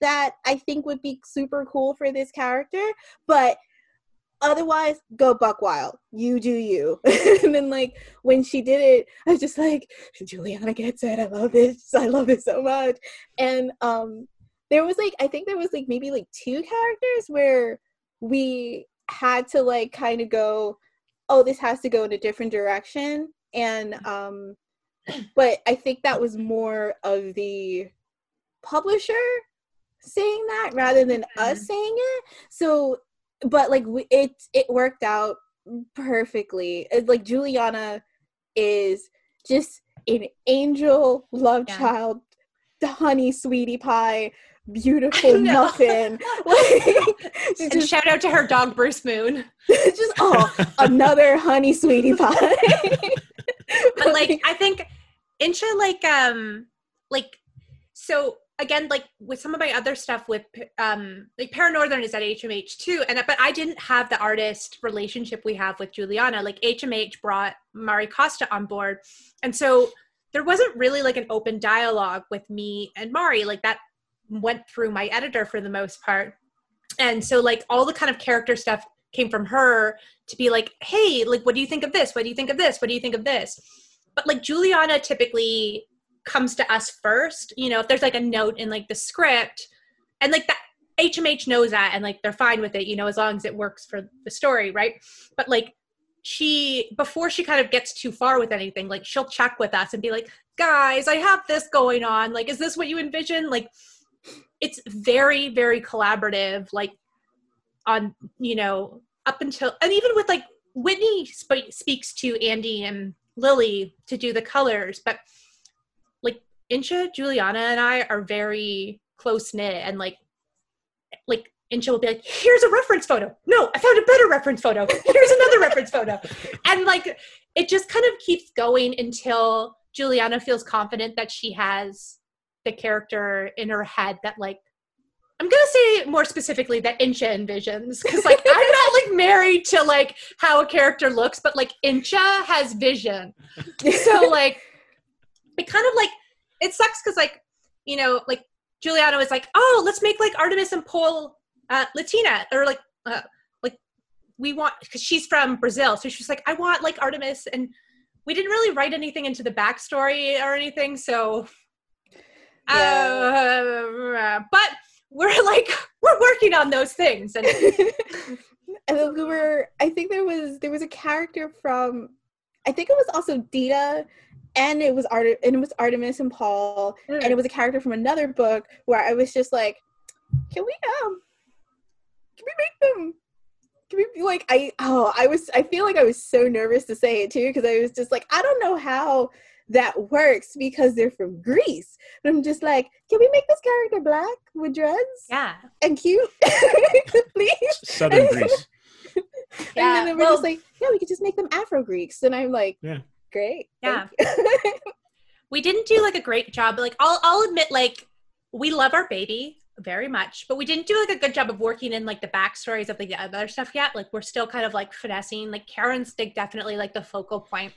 that i think would be super cool for this character but otherwise go buck wild. You do you. <laughs> And then like when she did it i was just like juliana gets it. I love this <laughs> i love it so much. And um there was like i think there was like maybe like two characters where we had to like kind of go oh this has to go in a different direction. And um but i think that was more of the publisher saying that rather than us mm-hmm. saying it. So but like it it worked out perfectly. like Juliana is just an angel love yeah. child, the honey sweetie pie, beautiful <laughs> muffin. <laughs> like, <laughs> and just, shout out to her dog Bruce Moon. just oh, another honey sweetie pie. but like I think Insha like um like so again like with some of my other stuff with um like paranorthern is at hmh too and but i didn't have the artist relationship we have with juliana. Like hmh brought mari costa on board and so there wasn't really like an open dialogue with me and mari. Like that went through my editor for the most part. And so like all the kind of character stuff came from her to be like hey like what do you think of this? What do you think of this? What do you think of this? But like juliana typically comes to us first you know if there's like a note in like the script and like that hmh knows that and like they're fine with it you know as long as it works for the story right? But like she before she kind of gets too far with anything like she'll check with us and be like guys i have this going on. Like is this what you envision? Like it's very very collaborative like on you know up until and even with like whitney sp- speaks to andy and lily to do the colors but Insha, Juliana, and I are very close knit, and like, like Insha will be like, "Here's a reference photo. No, I found a better reference photo. Here's another reference photo," <laughs> and like, it just kind of keeps going until Juliana feels confident that she has the character in her head that like I'm gonna say more specifically that Insha envisions because like <laughs> I'm not like married to like how a character looks, but like Insha has vision. So <laughs> like it kind of like it sucks because like you know like Juliana was like, oh, let's make like Artemis and Apollo uh, Latina or like uh, like we want because she's from Brazil, so she's like, I want like Artemis, and we didn't really write anything into the backstory or anything, so. Yeah. Uh, but we're like <laughs> we're working on those things and <laughs> and then we were i think there was there was a character from i think it was also dita and it was Art and it was Artemis and Apollo, mm. and it was a character from another book where I was just like, can we um, can we make them? Can we be like I oh I was I feel like I was so nervous to say it too because I was just like I don't know how that works because they're from Greece. But I'm just like, can we make this character black with dreads? Yeah. And cute? <laughs> Please. Southern Greece. <laughs> and yeah. then we're well, just like, yeah, we could just make them Afro Greeks. And I'm like, yeah great. Yeah. <laughs> we didn't do like a great job. Like I'll I'll admit like we love our baby very much, but we didn't do like a good job of working in like the backstories of like, the other stuff yet. Like we're still kind of like finessing. Like Karen's definitely like the focal point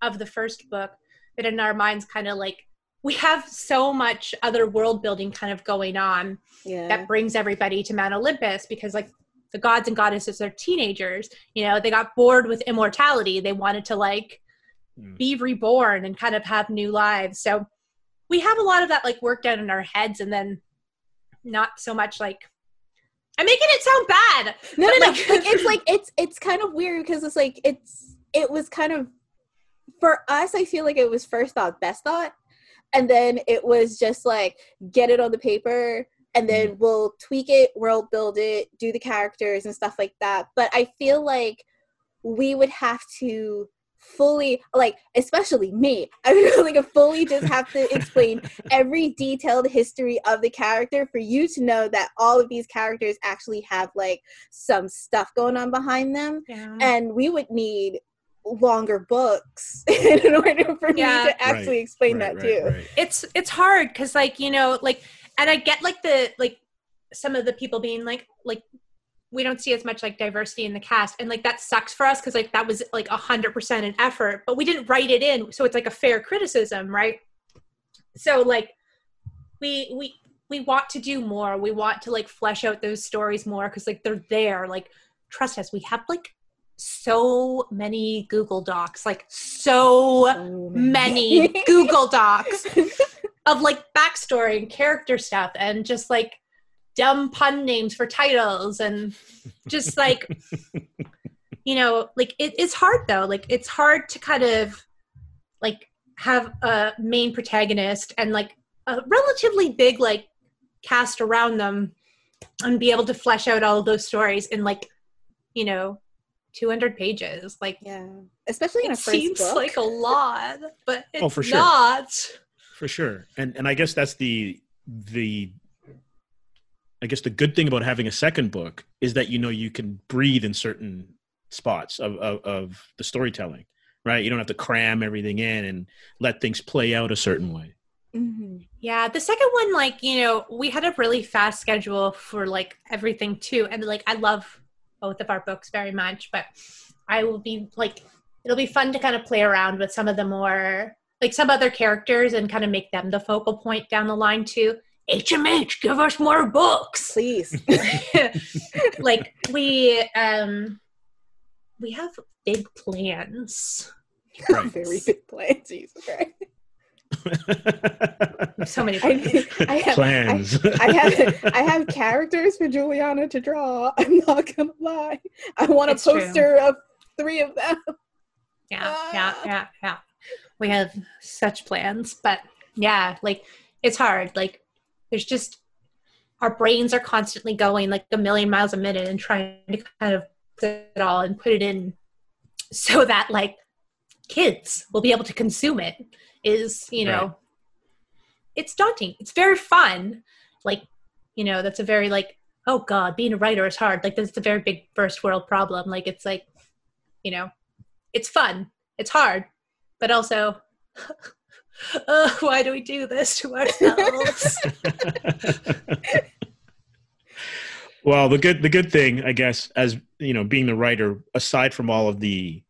of the first book, but in our minds, kind of like we have so much other world building kind of going on yeah. that brings everybody to Mount Olympus because like the gods and goddesses are teenagers. You know, they got bored with immortality. They wanted to like mm. be reborn and kind of have new lives. So we have a lot of that like worked out in our heads and then not so much like I'm making it sound bad. No, no, no. Like, like it's <laughs> like it's it's kind of weird because it's like it's it was kind of for us, I feel like it was first thought, best thought. And then it was just like, get it on the paper, and then mm-hmm. we'll tweak it, world build it, do the characters and stuff like that. But I feel like we would have to fully like especially me <laughs> i feel like I fully just have to explain every detailed history of the character for you to know that all of these characters actually have like some stuff going on behind them yeah. and we would need longer books <laughs> in order for yeah. me to actually right. explain right, that right, too it's it's hard because like you know like and i get like the like some of the people being like like we don't see as much like diversity in the cast. And like that sucks for us because like that was like a hundred percent an effort but we didn't write it in so it's like a fair criticism right? So like we we we want to do more. We want to like flesh out those stories more because like they're there. Like trust us we have like so many google docs like so, so many. many. Google docs of like backstory and character stuff and just like dumb pun names for titles and just <laughs> like you know like it, it's hard though. Like it's hard to kind of like have a main protagonist and like a relatively big like cast around them and be able to flesh out all of those stories in like you know 200 pages. Like yeah. Especially in it a seems book. like a lot but it's oh, for sure. not. For sure. And and i guess that's the the I guess the good thing about having a second book is that you know you can breathe in certain spots of, of, of the storytelling, right? You don't have to cram everything in and let things play out a certain way. Mm-hmm. Yeah, the second one, like you know, we had a really fast schedule for like everything too, and like I love both of our books very much, but I will be like, it'll be fun to kind of play around with some of the more like some other characters and kind of make them the focal point down the line too. HMH, give us more books, please. <laughs> <laughs> like we um we have big plans. Right. <laughs> Very big plans, Jesus Christ. so many plans. I, I have, plans. I, I, have I have characters for Juliana to draw. I'm not gonna lie. I want a poster true. of three of them. Yeah, ah. yeah, yeah, yeah. We have such plans, but yeah, like it's hard. Like there's just our brains are constantly going like a million miles a minute and trying to kind of put it all and put it in so that like kids will be able to consume it is you know right. it's daunting. It's very fun. Like you know that's a very like oh god being a writer is hard. Like that's a very big first world problem. Like it's like you know it's fun. It's hard. But also <laughs> oh, <laughs> why do we do this to ourselves? <laughs> well, the good the good thing, I guess, as you know, being the writer, aside from all of the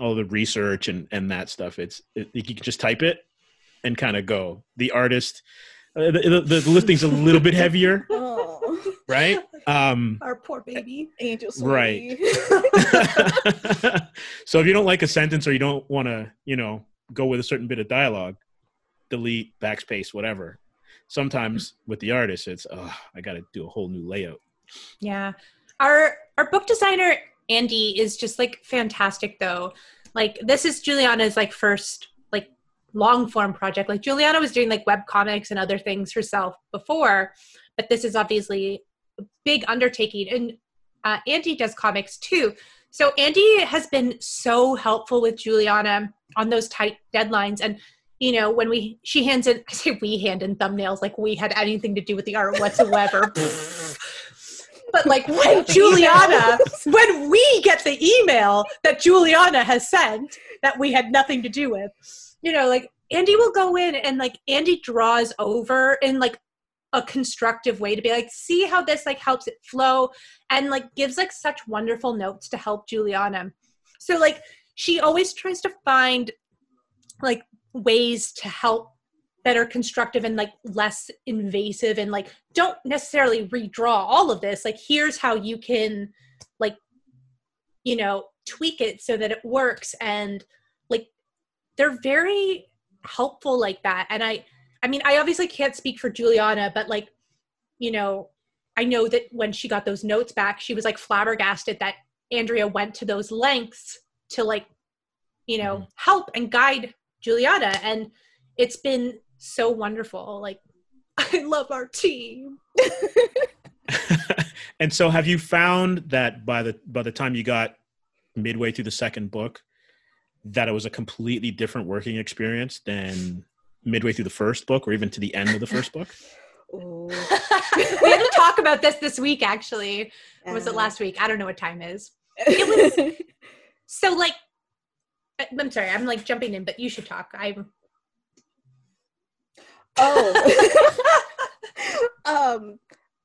all the research and and that stuff, it's it, you can just type it and kind of go. The artist, uh, the, the, the lifting's a little bit heavier. <laughs> Oh. Right? Um, Our poor baby. Angel Right. so if you don't like a sentence or you don't want to, you know, go with a certain bit of dialogue, delete, backspace, whatever. Sometimes with the artist, it's oh, I got to do a whole new layout. Yeah, our our book designer Andy is just like fantastic though. Like this is Juliana's like first like long form project. Like Juliana was doing like web comics and other things herself before, but this is obviously a big undertaking. And uh, Andy does comics too. So Andy has been so helpful with Juliana on those tight deadlines. And you know when we she hands in <laughs> i say we hand in thumbnails like we had anything to do with the art whatsoever. <laughs> But like when juliana <laughs> when we get the email that juliana has sent that we had nothing to do with you know like andy will go in and like andy draws over in like a constructive way to be like see how this like helps it flow and like gives like such wonderful notes to help juliana. So like she always tries to find like ways to help that are constructive and like less invasive and like don't necessarily redraw all of this. Like here's how you can like you know tweak it so that it works. And like they're very helpful like that. And i i mean i obviously can't speak for juliana but like you know i know that when she got those notes back she was like flabbergasted that andrea went to those lengths to like you know, mm-hmm. help and guide Juliana. And it's been so wonderful. Like, <laughs> I love our team. <laughs> and so have you found that by the by the time you got midway through the second book that it was a completely different working experience than midway through the first book or even to the end of the first book? <laughs> we had to talk about this this week actually. Or was it last week? I don't know what time is. It was so like uh, I'm sorry, I'm like jumping in, but you should talk. I'm Oh. <laughs> <laughs> um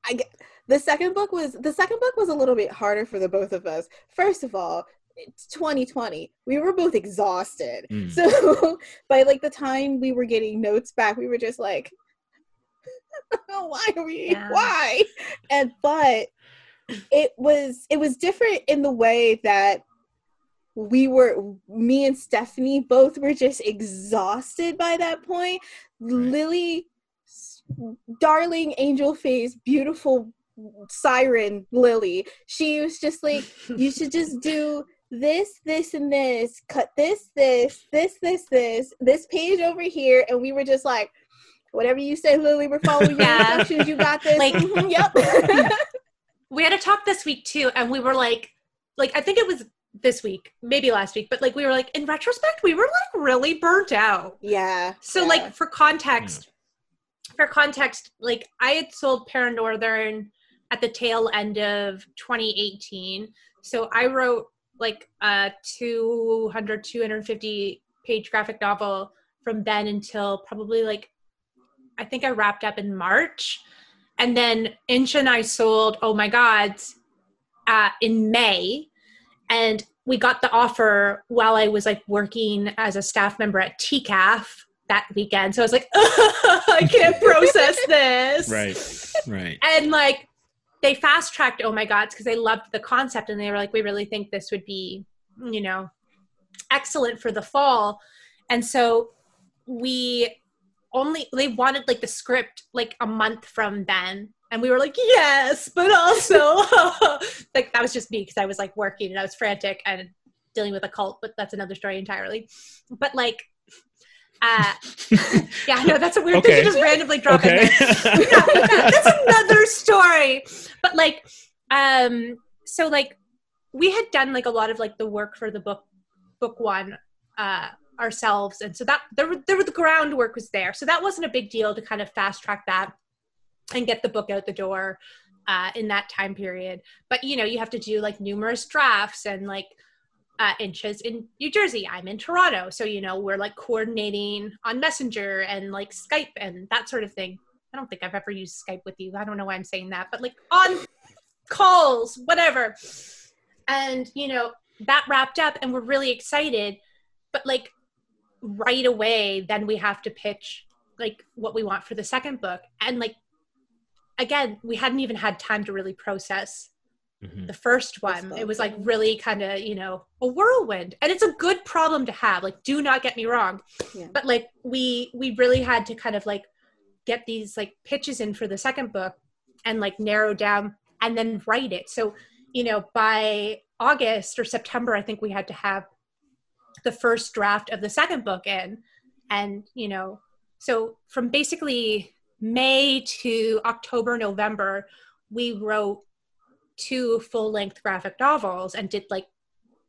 I get, the second book was the second book was a little bit harder for the both of us. First of all, it's 2020. We were both exhausted. Mm. So <laughs> by like the time we were getting notes back, we were just like why are we yeah. why? And but it was it was different in the way that we were me and Stephanie both were just exhausted by that point. Lily darling angel face, beautiful siren Lily. She was just like, you should just <laughs> do this, this, and this, cut this, this, this, this, this, this page over here. And we were just like, whatever you say, Lily, we're following your instructions. You got this. Like, mm-hmm, yep. <laughs> we had a talk this week too, and we were like, like I think it was this week, maybe last week, but like we were like, in retrospect, we were like really burnt out. Yeah. So yeah. like for context, yeah. for context, like I had sold Paranorthern at the tail end of 2018. So I wrote like a 200, 250 page graphic novel from then until probably like, I think I wrapped up in March. And then Insha and I sold Oh My Gods uh, in May. And we got the offer while I was like working as a staff member at TCAF that weekend. So I was like, <laughs> I can't process <laughs> this. Right. Right. And like they fast tracked oh my gods because they loved the concept and they were like we really think this would be you know excellent for the fall and so we only they wanted like the script like a month from then and we were like yes but also <laughs> like that was just me because i was like working and i was frantic and dealing with a cult but that's another story entirely but like uh, <laughs> yeah, no, that's a weird okay. thing to just randomly drop okay. in there. <laughs> yeah, that's another story. But like, um, so like we had done like a lot of like the work for the book, book one, uh, ourselves, and so that there, there the groundwork was there. So that wasn't a big deal to kind of fast track that and get the book out the door uh, in that time period. But you know, you have to do like numerous drafts and like uh, Insha's in New Jersey. I'm in Toronto. So, you know, we're like coordinating on Messenger and like Skype and that sort of thing. I don't think I've ever used Skype with you. I don't know why I'm saying that, but like on calls, whatever. And, you know, that wrapped up and we're really excited. But like right away, then we have to pitch like what we want for the second book. And like, again, we hadn't even had time to really process Mm-hmm. The first one, it was like really kind of, you know, a whirlwind. And it's a good problem to have. Like, do not get me wrong. Yeah. But like we we really had to kind of like get these like pitches in for the second book and like narrow down and then write it. So, you know, by August or September, I think we had to have the first draft of the second book in. And, you know, so from basically May to October, November, we wrote two full length graphic novels and did like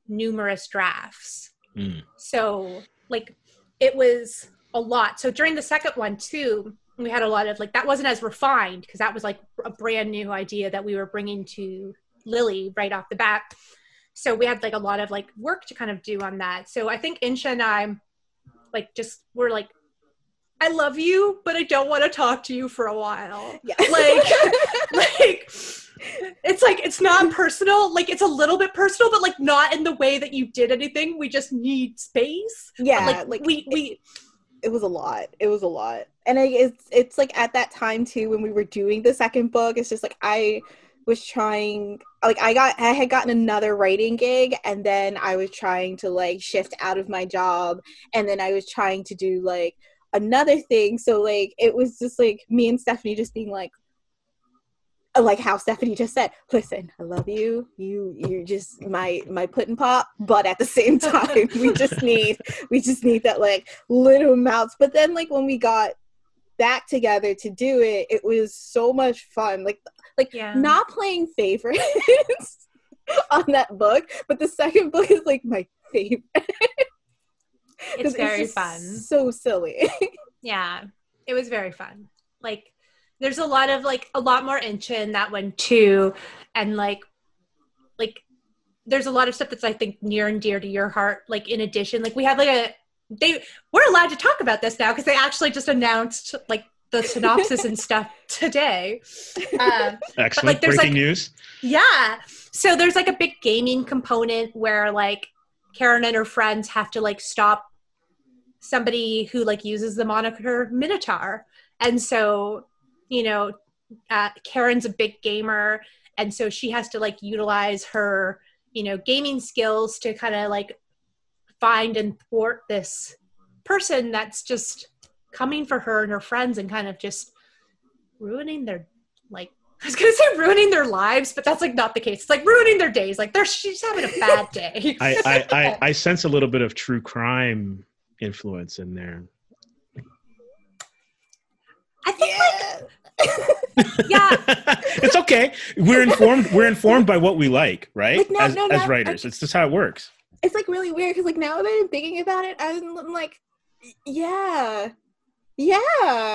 numerous drafts. Mm. So, like, it was a lot. So, during the second one, too, we had a lot of like, that wasn't as refined because that was like a brand new idea that we were bringing to Lily right off the bat. So, we had like a lot of like work to kind of do on that. So, I think Insha and I, like, just were like, I love you, but I don't want to talk to you for a while. Yeah. <laughs> Like, like, it's like it's not personal like it's a little bit personal but like not in the way that you did anything we just need space yeah like, like we we it, it was a lot it was a lot and it's it's like at that time too when we were doing the second book it's just like i was trying like i got i had gotten another writing gig and then i was trying to like shift out of my job and then i was trying to do like another thing so like it was just like me and stephanie just being like uh, like how Stephanie just said, listen, I love you. You you're just my my put and pop, but at the same <laughs> time, we just need we just need that like little amounts. But then like when we got back together to do it, it was so much fun. Like like yeah. not playing favorites <laughs> on that book, but the second book is like my favorite. <laughs> it's very it's fun. So silly. <laughs> yeah. It was very fun. Like there's a lot of like a lot more Insha in that one too and like like there's a lot of stuff that's i think near and dear to your heart like in addition like we have like a they we're allowed to talk about this now because they actually just announced like the synopsis and stuff <laughs> today um, excellent like, breaking like, news yeah so there's like a big gaming component where like karen and her friends have to like stop somebody who like uses the moniker minotaur. And so you know, uh, Karen's a big gamer, and so she has to like utilize her, you know, gaming skills to kind of like find and thwart this person that's just coming for her and her friends and kind of just ruining their like I was gonna say ruining their lives, but that's like not the case. It's like ruining their days. Like they're she's having a bad <laughs> day. I, I, I, <laughs> I sense a little bit of true crime influence in there. I think yeah. like yeah. <laughs> it's okay. We're informed. We're informed by what we like, right? Like, no, as, no, as writers, I, it's just how it works. It's like really weird because like now that I'm thinking about it, I'm like, yeah, yeah,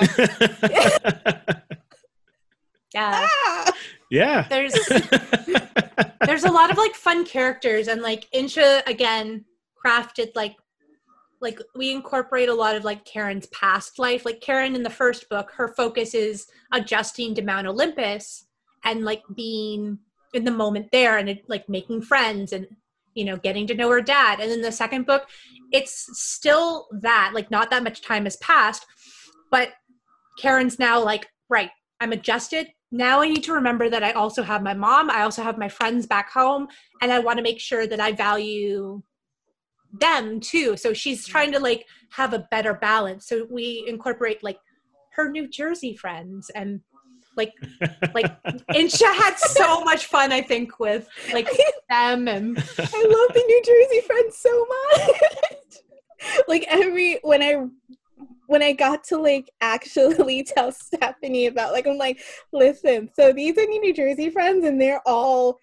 yeah, ah. yeah. There's <laughs> there's a lot of like fun characters and like Insha again crafted like like we incorporate a lot of like Karen's past life. Like Karen in the first book, her focus is adjusting to Mount Olympus and like being in the moment there and like making friends and you know getting to know her dad. And in the second book, it's still that like not that much time has passed, but Karen's now like right. I'm adjusted. Now I need to remember that I also have my mom. I also have my friends back home, and I want to make sure that I value them too. So she's mm-hmm. trying to like have a better balance. So we incorporate like her New Jersey friends and like like <laughs> Incha had so much fun I think with like <laughs> them and I love the New Jersey friends so much. <laughs> like every when I when I got to like actually <laughs> tell Stephanie about like I'm like listen so these are New New Jersey friends and they're all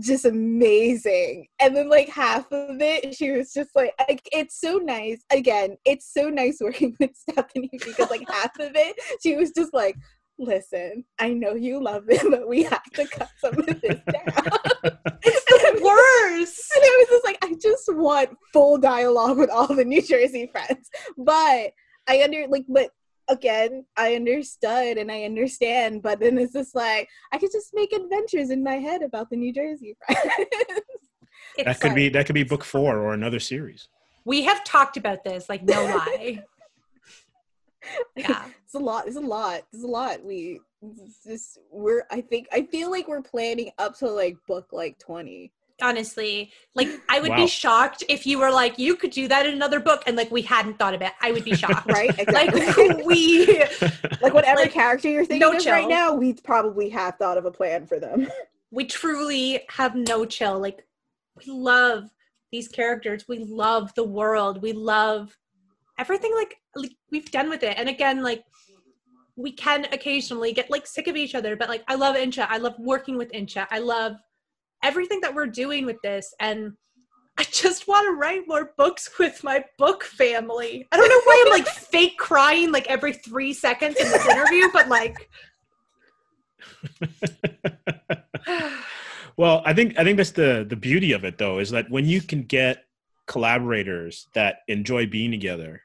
just amazing. And then like half of it, she was just like, like it's so nice. Again, it's so nice working <laughs> with Stephanie because like half of it, she was just like, listen, I know you love it, but we have to cut some of this <laughs> down. it's the worst. <laughs> And it was just like, I just want full dialogue with all the New Jersey friends. But I under like, but again, I understood and I understand, but then it's just like I could just make adventures in my head about the New Jersey <laughs> friends. that could be that could be book four or another series. We have talked about this, like no lie. Yeah, <laughs> it's a lot. It's a lot. It's a lot. We just we're. I think I feel like we're planning up to like book like twenty honestly like i would wow. be shocked if you were like you could do that in another book and like we hadn't thought of it i would be <laughs> shocked right exactly. like we <laughs> like whatever like, character you're thinking no of chill. right now we probably have thought of a plan for them we truly have no chill like we love these characters we love the world we love everything like, like we've done with it and again like we can occasionally get like sick of each other but like i love Insha i love working with Insha i love everything that we're doing with this and I just want to write more books with my book family. I don't know why I'm like <laughs> fake crying like every three seconds in this interview, but like. <laughs> well, I think I think that's the the beauty of it though is that when you can get collaborators that enjoy being together,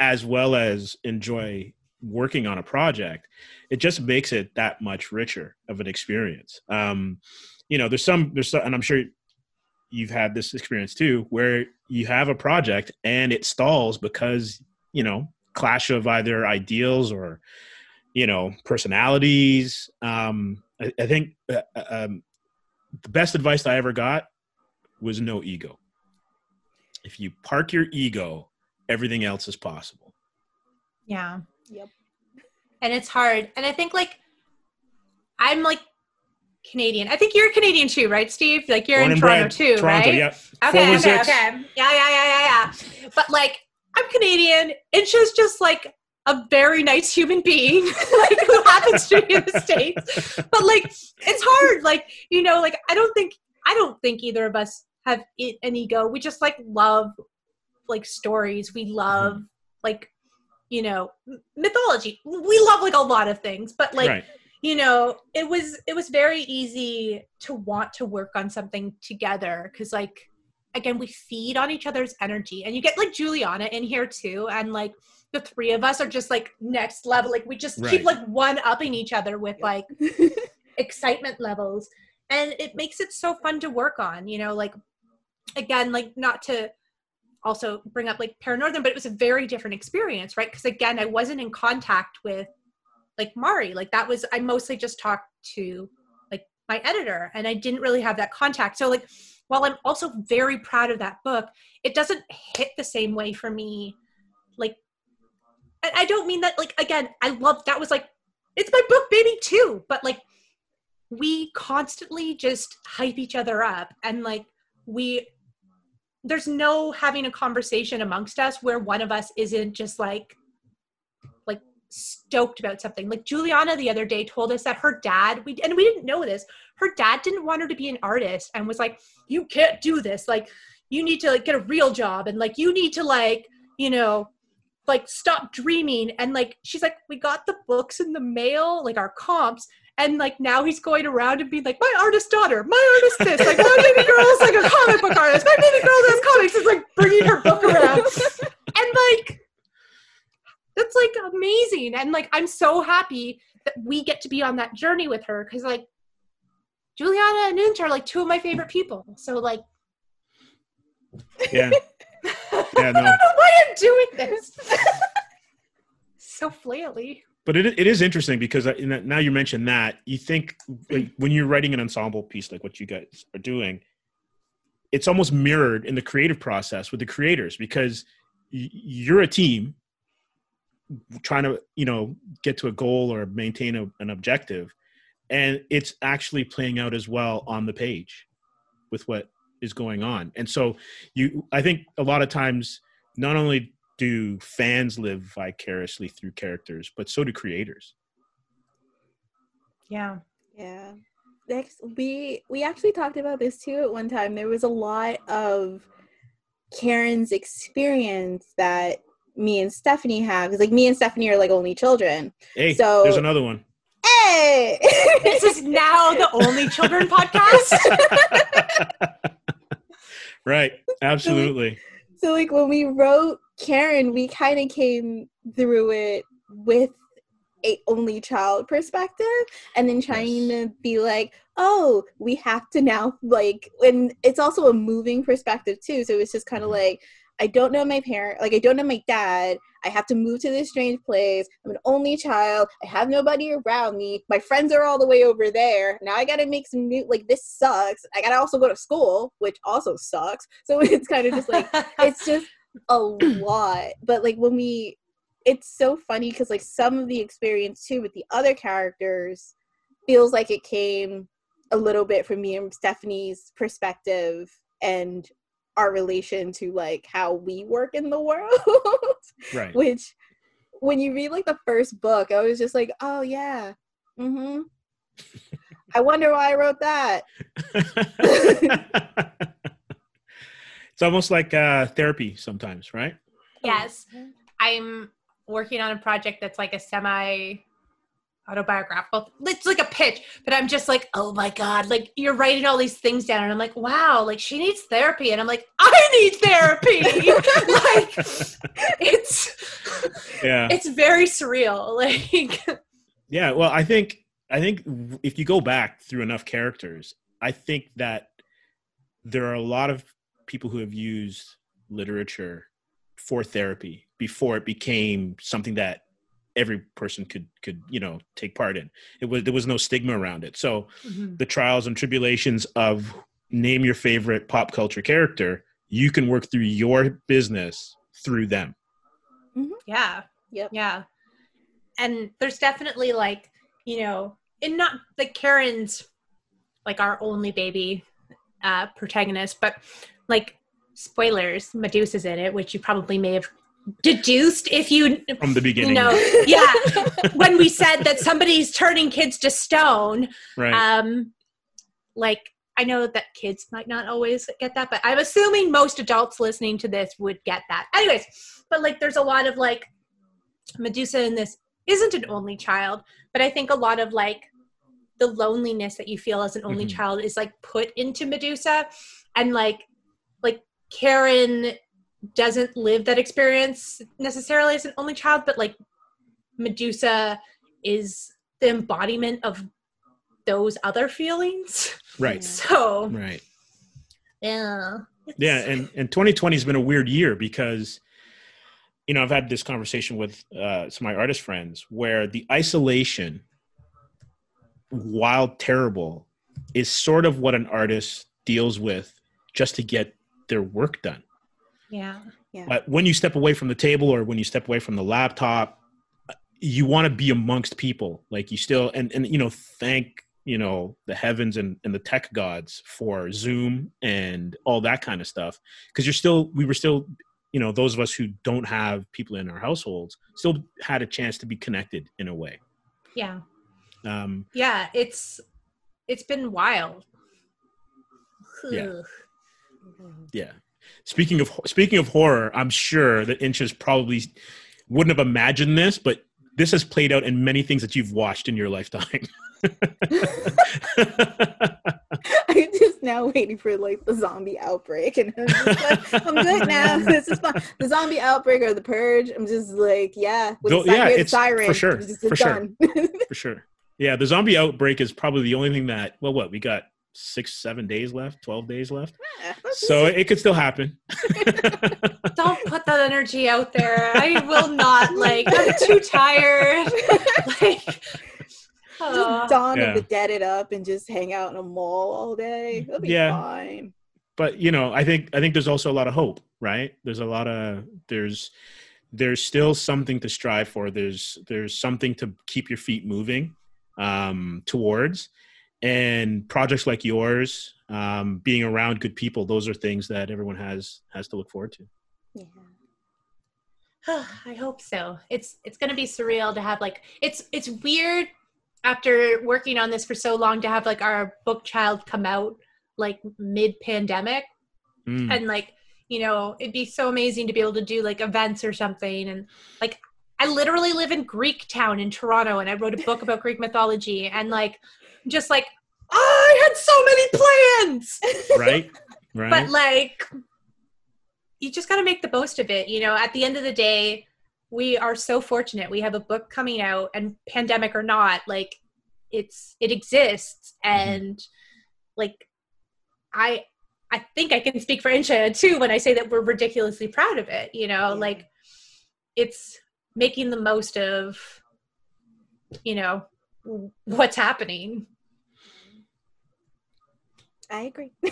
as well as enjoy working on a project, it just makes it that much richer of an experience. Um, you know, there's some, there's some, and I'm sure you've had this experience too, where you have a project and it stalls because, you know, clash of either ideals or, you know, personalities. Um, I, I think uh, uh, um, the best advice I ever got was no ego. If you park your ego, everything else is possible. Yeah. Yep. And it's hard. And I think like I'm like Canadian. I think you're Canadian too, right, Steve? Like you're Born in Toronto too, Toronto, right? Yeah. Okay, okay, okay. Yeah, yeah, yeah, yeah, yeah. But like, I'm Canadian. It's just just like a very nice human being, <laughs> like who happens to be in the states. But like, it's hard. Like, you know, like I don't think I don't think either of us have an ego. We just like love like stories. We love mm-hmm. like you know mythology. We love like a lot of things, but like. Right you know it was it was very easy to want to work on something together because like again we feed on each other's energy and you get like juliana in here too and like the three of us are just like next level like we just right. keep like one upping each other with like <laughs> excitement levels and it makes it so fun to work on you know like again like not to also bring up like paranorthern but it was a very different experience right because again i wasn't in contact with like Mari. Like that was I mostly just talked to like my editor and I didn't really have that contact. So like while I'm also very proud of that book, it doesn't hit the same way for me. Like and I don't mean that like again, I love that was like it's my book baby too, but like we constantly just hype each other up and like we there's no having a conversation amongst us where one of us isn't just like like stoked about something. Like Juliana the other day told us that her dad, we and we didn't know this, her dad didn't want her to be an artist and was like, "You can't do this. Like you need to like get a real job and like you need to like, you know, like stop dreaming." And like she's like, "We got the books in the mail, like our comps." And like now he's going around and being like, my artist daughter, my artist this, like my baby girl is like a comic book artist, my baby girl does comics, is like bringing her book around, and like that's like amazing. And like i'm so happy that we get to be on that journey with her because like juliana and Insha are like two of my favorite people. So like yeah. <laughs> Yeah no. i don't know why i'm doing this. <laughs> So flaily but it, it is interesting because now you mentioned that you think like, when you're writing an ensemble piece like what you guys are doing it's almost mirrored in the creative process with the creators because you're a team trying to you know get to a goal or maintain a, an objective and it's actually playing out as well on the page with what is going on. And so you i think a lot of times not only do fans live vicariously through characters but so do creators yeah yeah next we we actually talked about this too at one time there was a lot of karen's experience that me and Stephanie have because like me and Stephanie are like only children. Hey, so there's another one. Hey, <laughs> this is now the only children podcast. <laughs> right, absolutely. So, so like when we wrote Karen, we kind of came through it with a only child perspective and then trying yes. to be like oh we have to now like and it's also a moving perspective too so it's just kind of mm-hmm. like I don't know my parent, like I don't know my dad. I have to move to this strange place. I'm an only child. I have nobody around me. My friends are all the way over there. Now I got to make some new like this sucks. I got to also go to school, which also sucks. So <laughs> it's kind of just like <laughs> it's just a lot. But like when we it's so funny cuz like some of the experience too with the other characters feels like it came a little bit from me and Stephanie's perspective and our relation to like how we work in the <laughs> world. right. Which when you read like the first book, I was just like, oh yeah. Mm-hmm. <laughs> I wonder why I wrote that. <laughs> it's almost like uh, therapy sometimes, right? Yes. I'm working on a project that's like a semi autobiographical. It's like a pitch, but I'm just like, oh my God, like you're writing all these things down. And I'm like, wow, like she needs therapy. And I'm like, I need therapy. <laughs> like it's, yeah, it's very surreal. <laughs> Like, yeah, well, I think, I think if you go back through enough characters, I think that there are a lot of people who have used literature for therapy before it became something that every person could could you know take part in it was there was no stigma around it so mm-hmm. the trials and tribulations of name your favorite pop culture character you can work through your business through them mm-hmm. yeah yep. yeah and there's definitely like you know in not like Karen's like our only baby uh protagonist, but like spoilers, Medusa's in it, which you probably may have deduced if you from the beginning. You know, yeah. when we said that somebody's turning kids to stone, right? Um, like I know that kids might not always get that, but I'm assuming most adults listening to this would get that. Anyways, but like there's a lot of like Medusa in this isn't an only child, but I think a lot of like the loneliness that you feel as an only mm-hmm. child is like put into Medusa and like like Karen doesn't live that experience necessarily as an only child, but like Medusa is the embodiment of those other feelings. Right. <laughs> So Right. Yeah. Yeah, and and 2020 has been a weird year because you know, I've had this conversation with uh, some of my artist friends where the isolation, while terrible, is sort of what an artist deals with just to get their work done. Yeah. yeah. But when you step away from the table or when you step away from the laptop, you want to be amongst people. Like you still, and, and, you know, thank, you know, the heavens and, and the tech gods for Zoom and all that kind of stuff. Cause you're still, we were still you know those of us who don't have people in our households still had a chance to be connected in a way yeah um yeah it's it's been wild yeah yeah speaking of speaking of horror i'm sure that Insha's probably wouldn't have imagined this but this has played out in many things that you've watched in your lifetime <laughs> I'm just now waiting for like the zombie outbreak, and I'm like, I'm good now. <laughs> This is fine. The zombie outbreak or the purge. I'm just like, yeah, with the, yeah, it's siren for sure, for sure, for sure. Yeah, the zombie outbreak is probably the only thing that. Well, what we got six, seven days left, twelve days left. Yeah, so it could still happen. <laughs> Don't put that energy out there. I will not. Like, I'm too tired. <laughs> like, just Dawn yeah. of the Dead it up and just hang out in a mall all day. It'll be yeah. fine. But you know, I think I think there's also a lot of hope, right? There's a lot of there's there's still something to strive for. There's there's something to keep your feet moving um, towards, and projects like yours, um, being around good people, those are things that everyone has has to look forward to. Yeah. <sighs> I hope so. It's it's going to be surreal to have like it's it's weird after working on this for so long to have like our book child come out like mid pandemic mm. and like you know it'd be so amazing to be able to do like events or something and like i literally live in greek town in toronto and i wrote a book about greek mythology and like just like i had so many plans <laughs> right right but like you just got to make the most of it you know at the end of the day we are so fortunate we have a book coming out and pandemic or not like it's it exists mm-hmm. and mm-hmm. like i i think i can speak for insha too when i say that we're ridiculously proud of it you know yeah. like it's making the most of you know what's happening I agree. <laughs>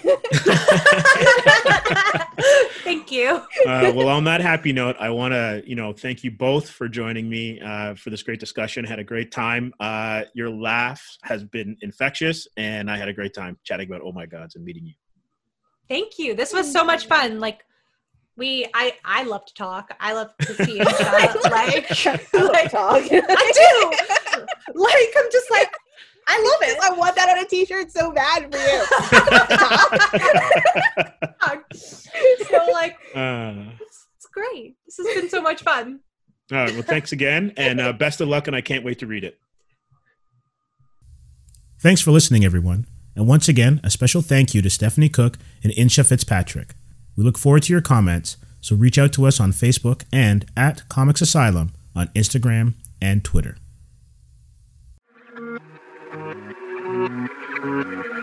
thank you. Uh, well, on that happy note, I want to, you know, thank you both for joining me uh, for this great discussion. Had a great time. Uh, your laugh has been infectious, and I had a great time chatting about Oh My Gods and meeting you. Thank you. This was so much fun. Like we, I, I love to talk. I love to see <laughs> it. like, like, talk. <laughs> I do. <laughs> Like, I'm just like I love it. I want that on a t-shirt so bad for you. <laughs> so like, <laughs> uh, it's, it's, great. This has been so much fun. All right. Well, thanks again, and uh, best of luck. And I can't wait to read it. Thanks for listening, everyone. And once again, a special thank you to Stephanie Cooke and Insha Fitzpatrick. We look forward to your comments, so reach out to us on Facebook and at Comics Asylum on Instagram and Twitter. Thank you.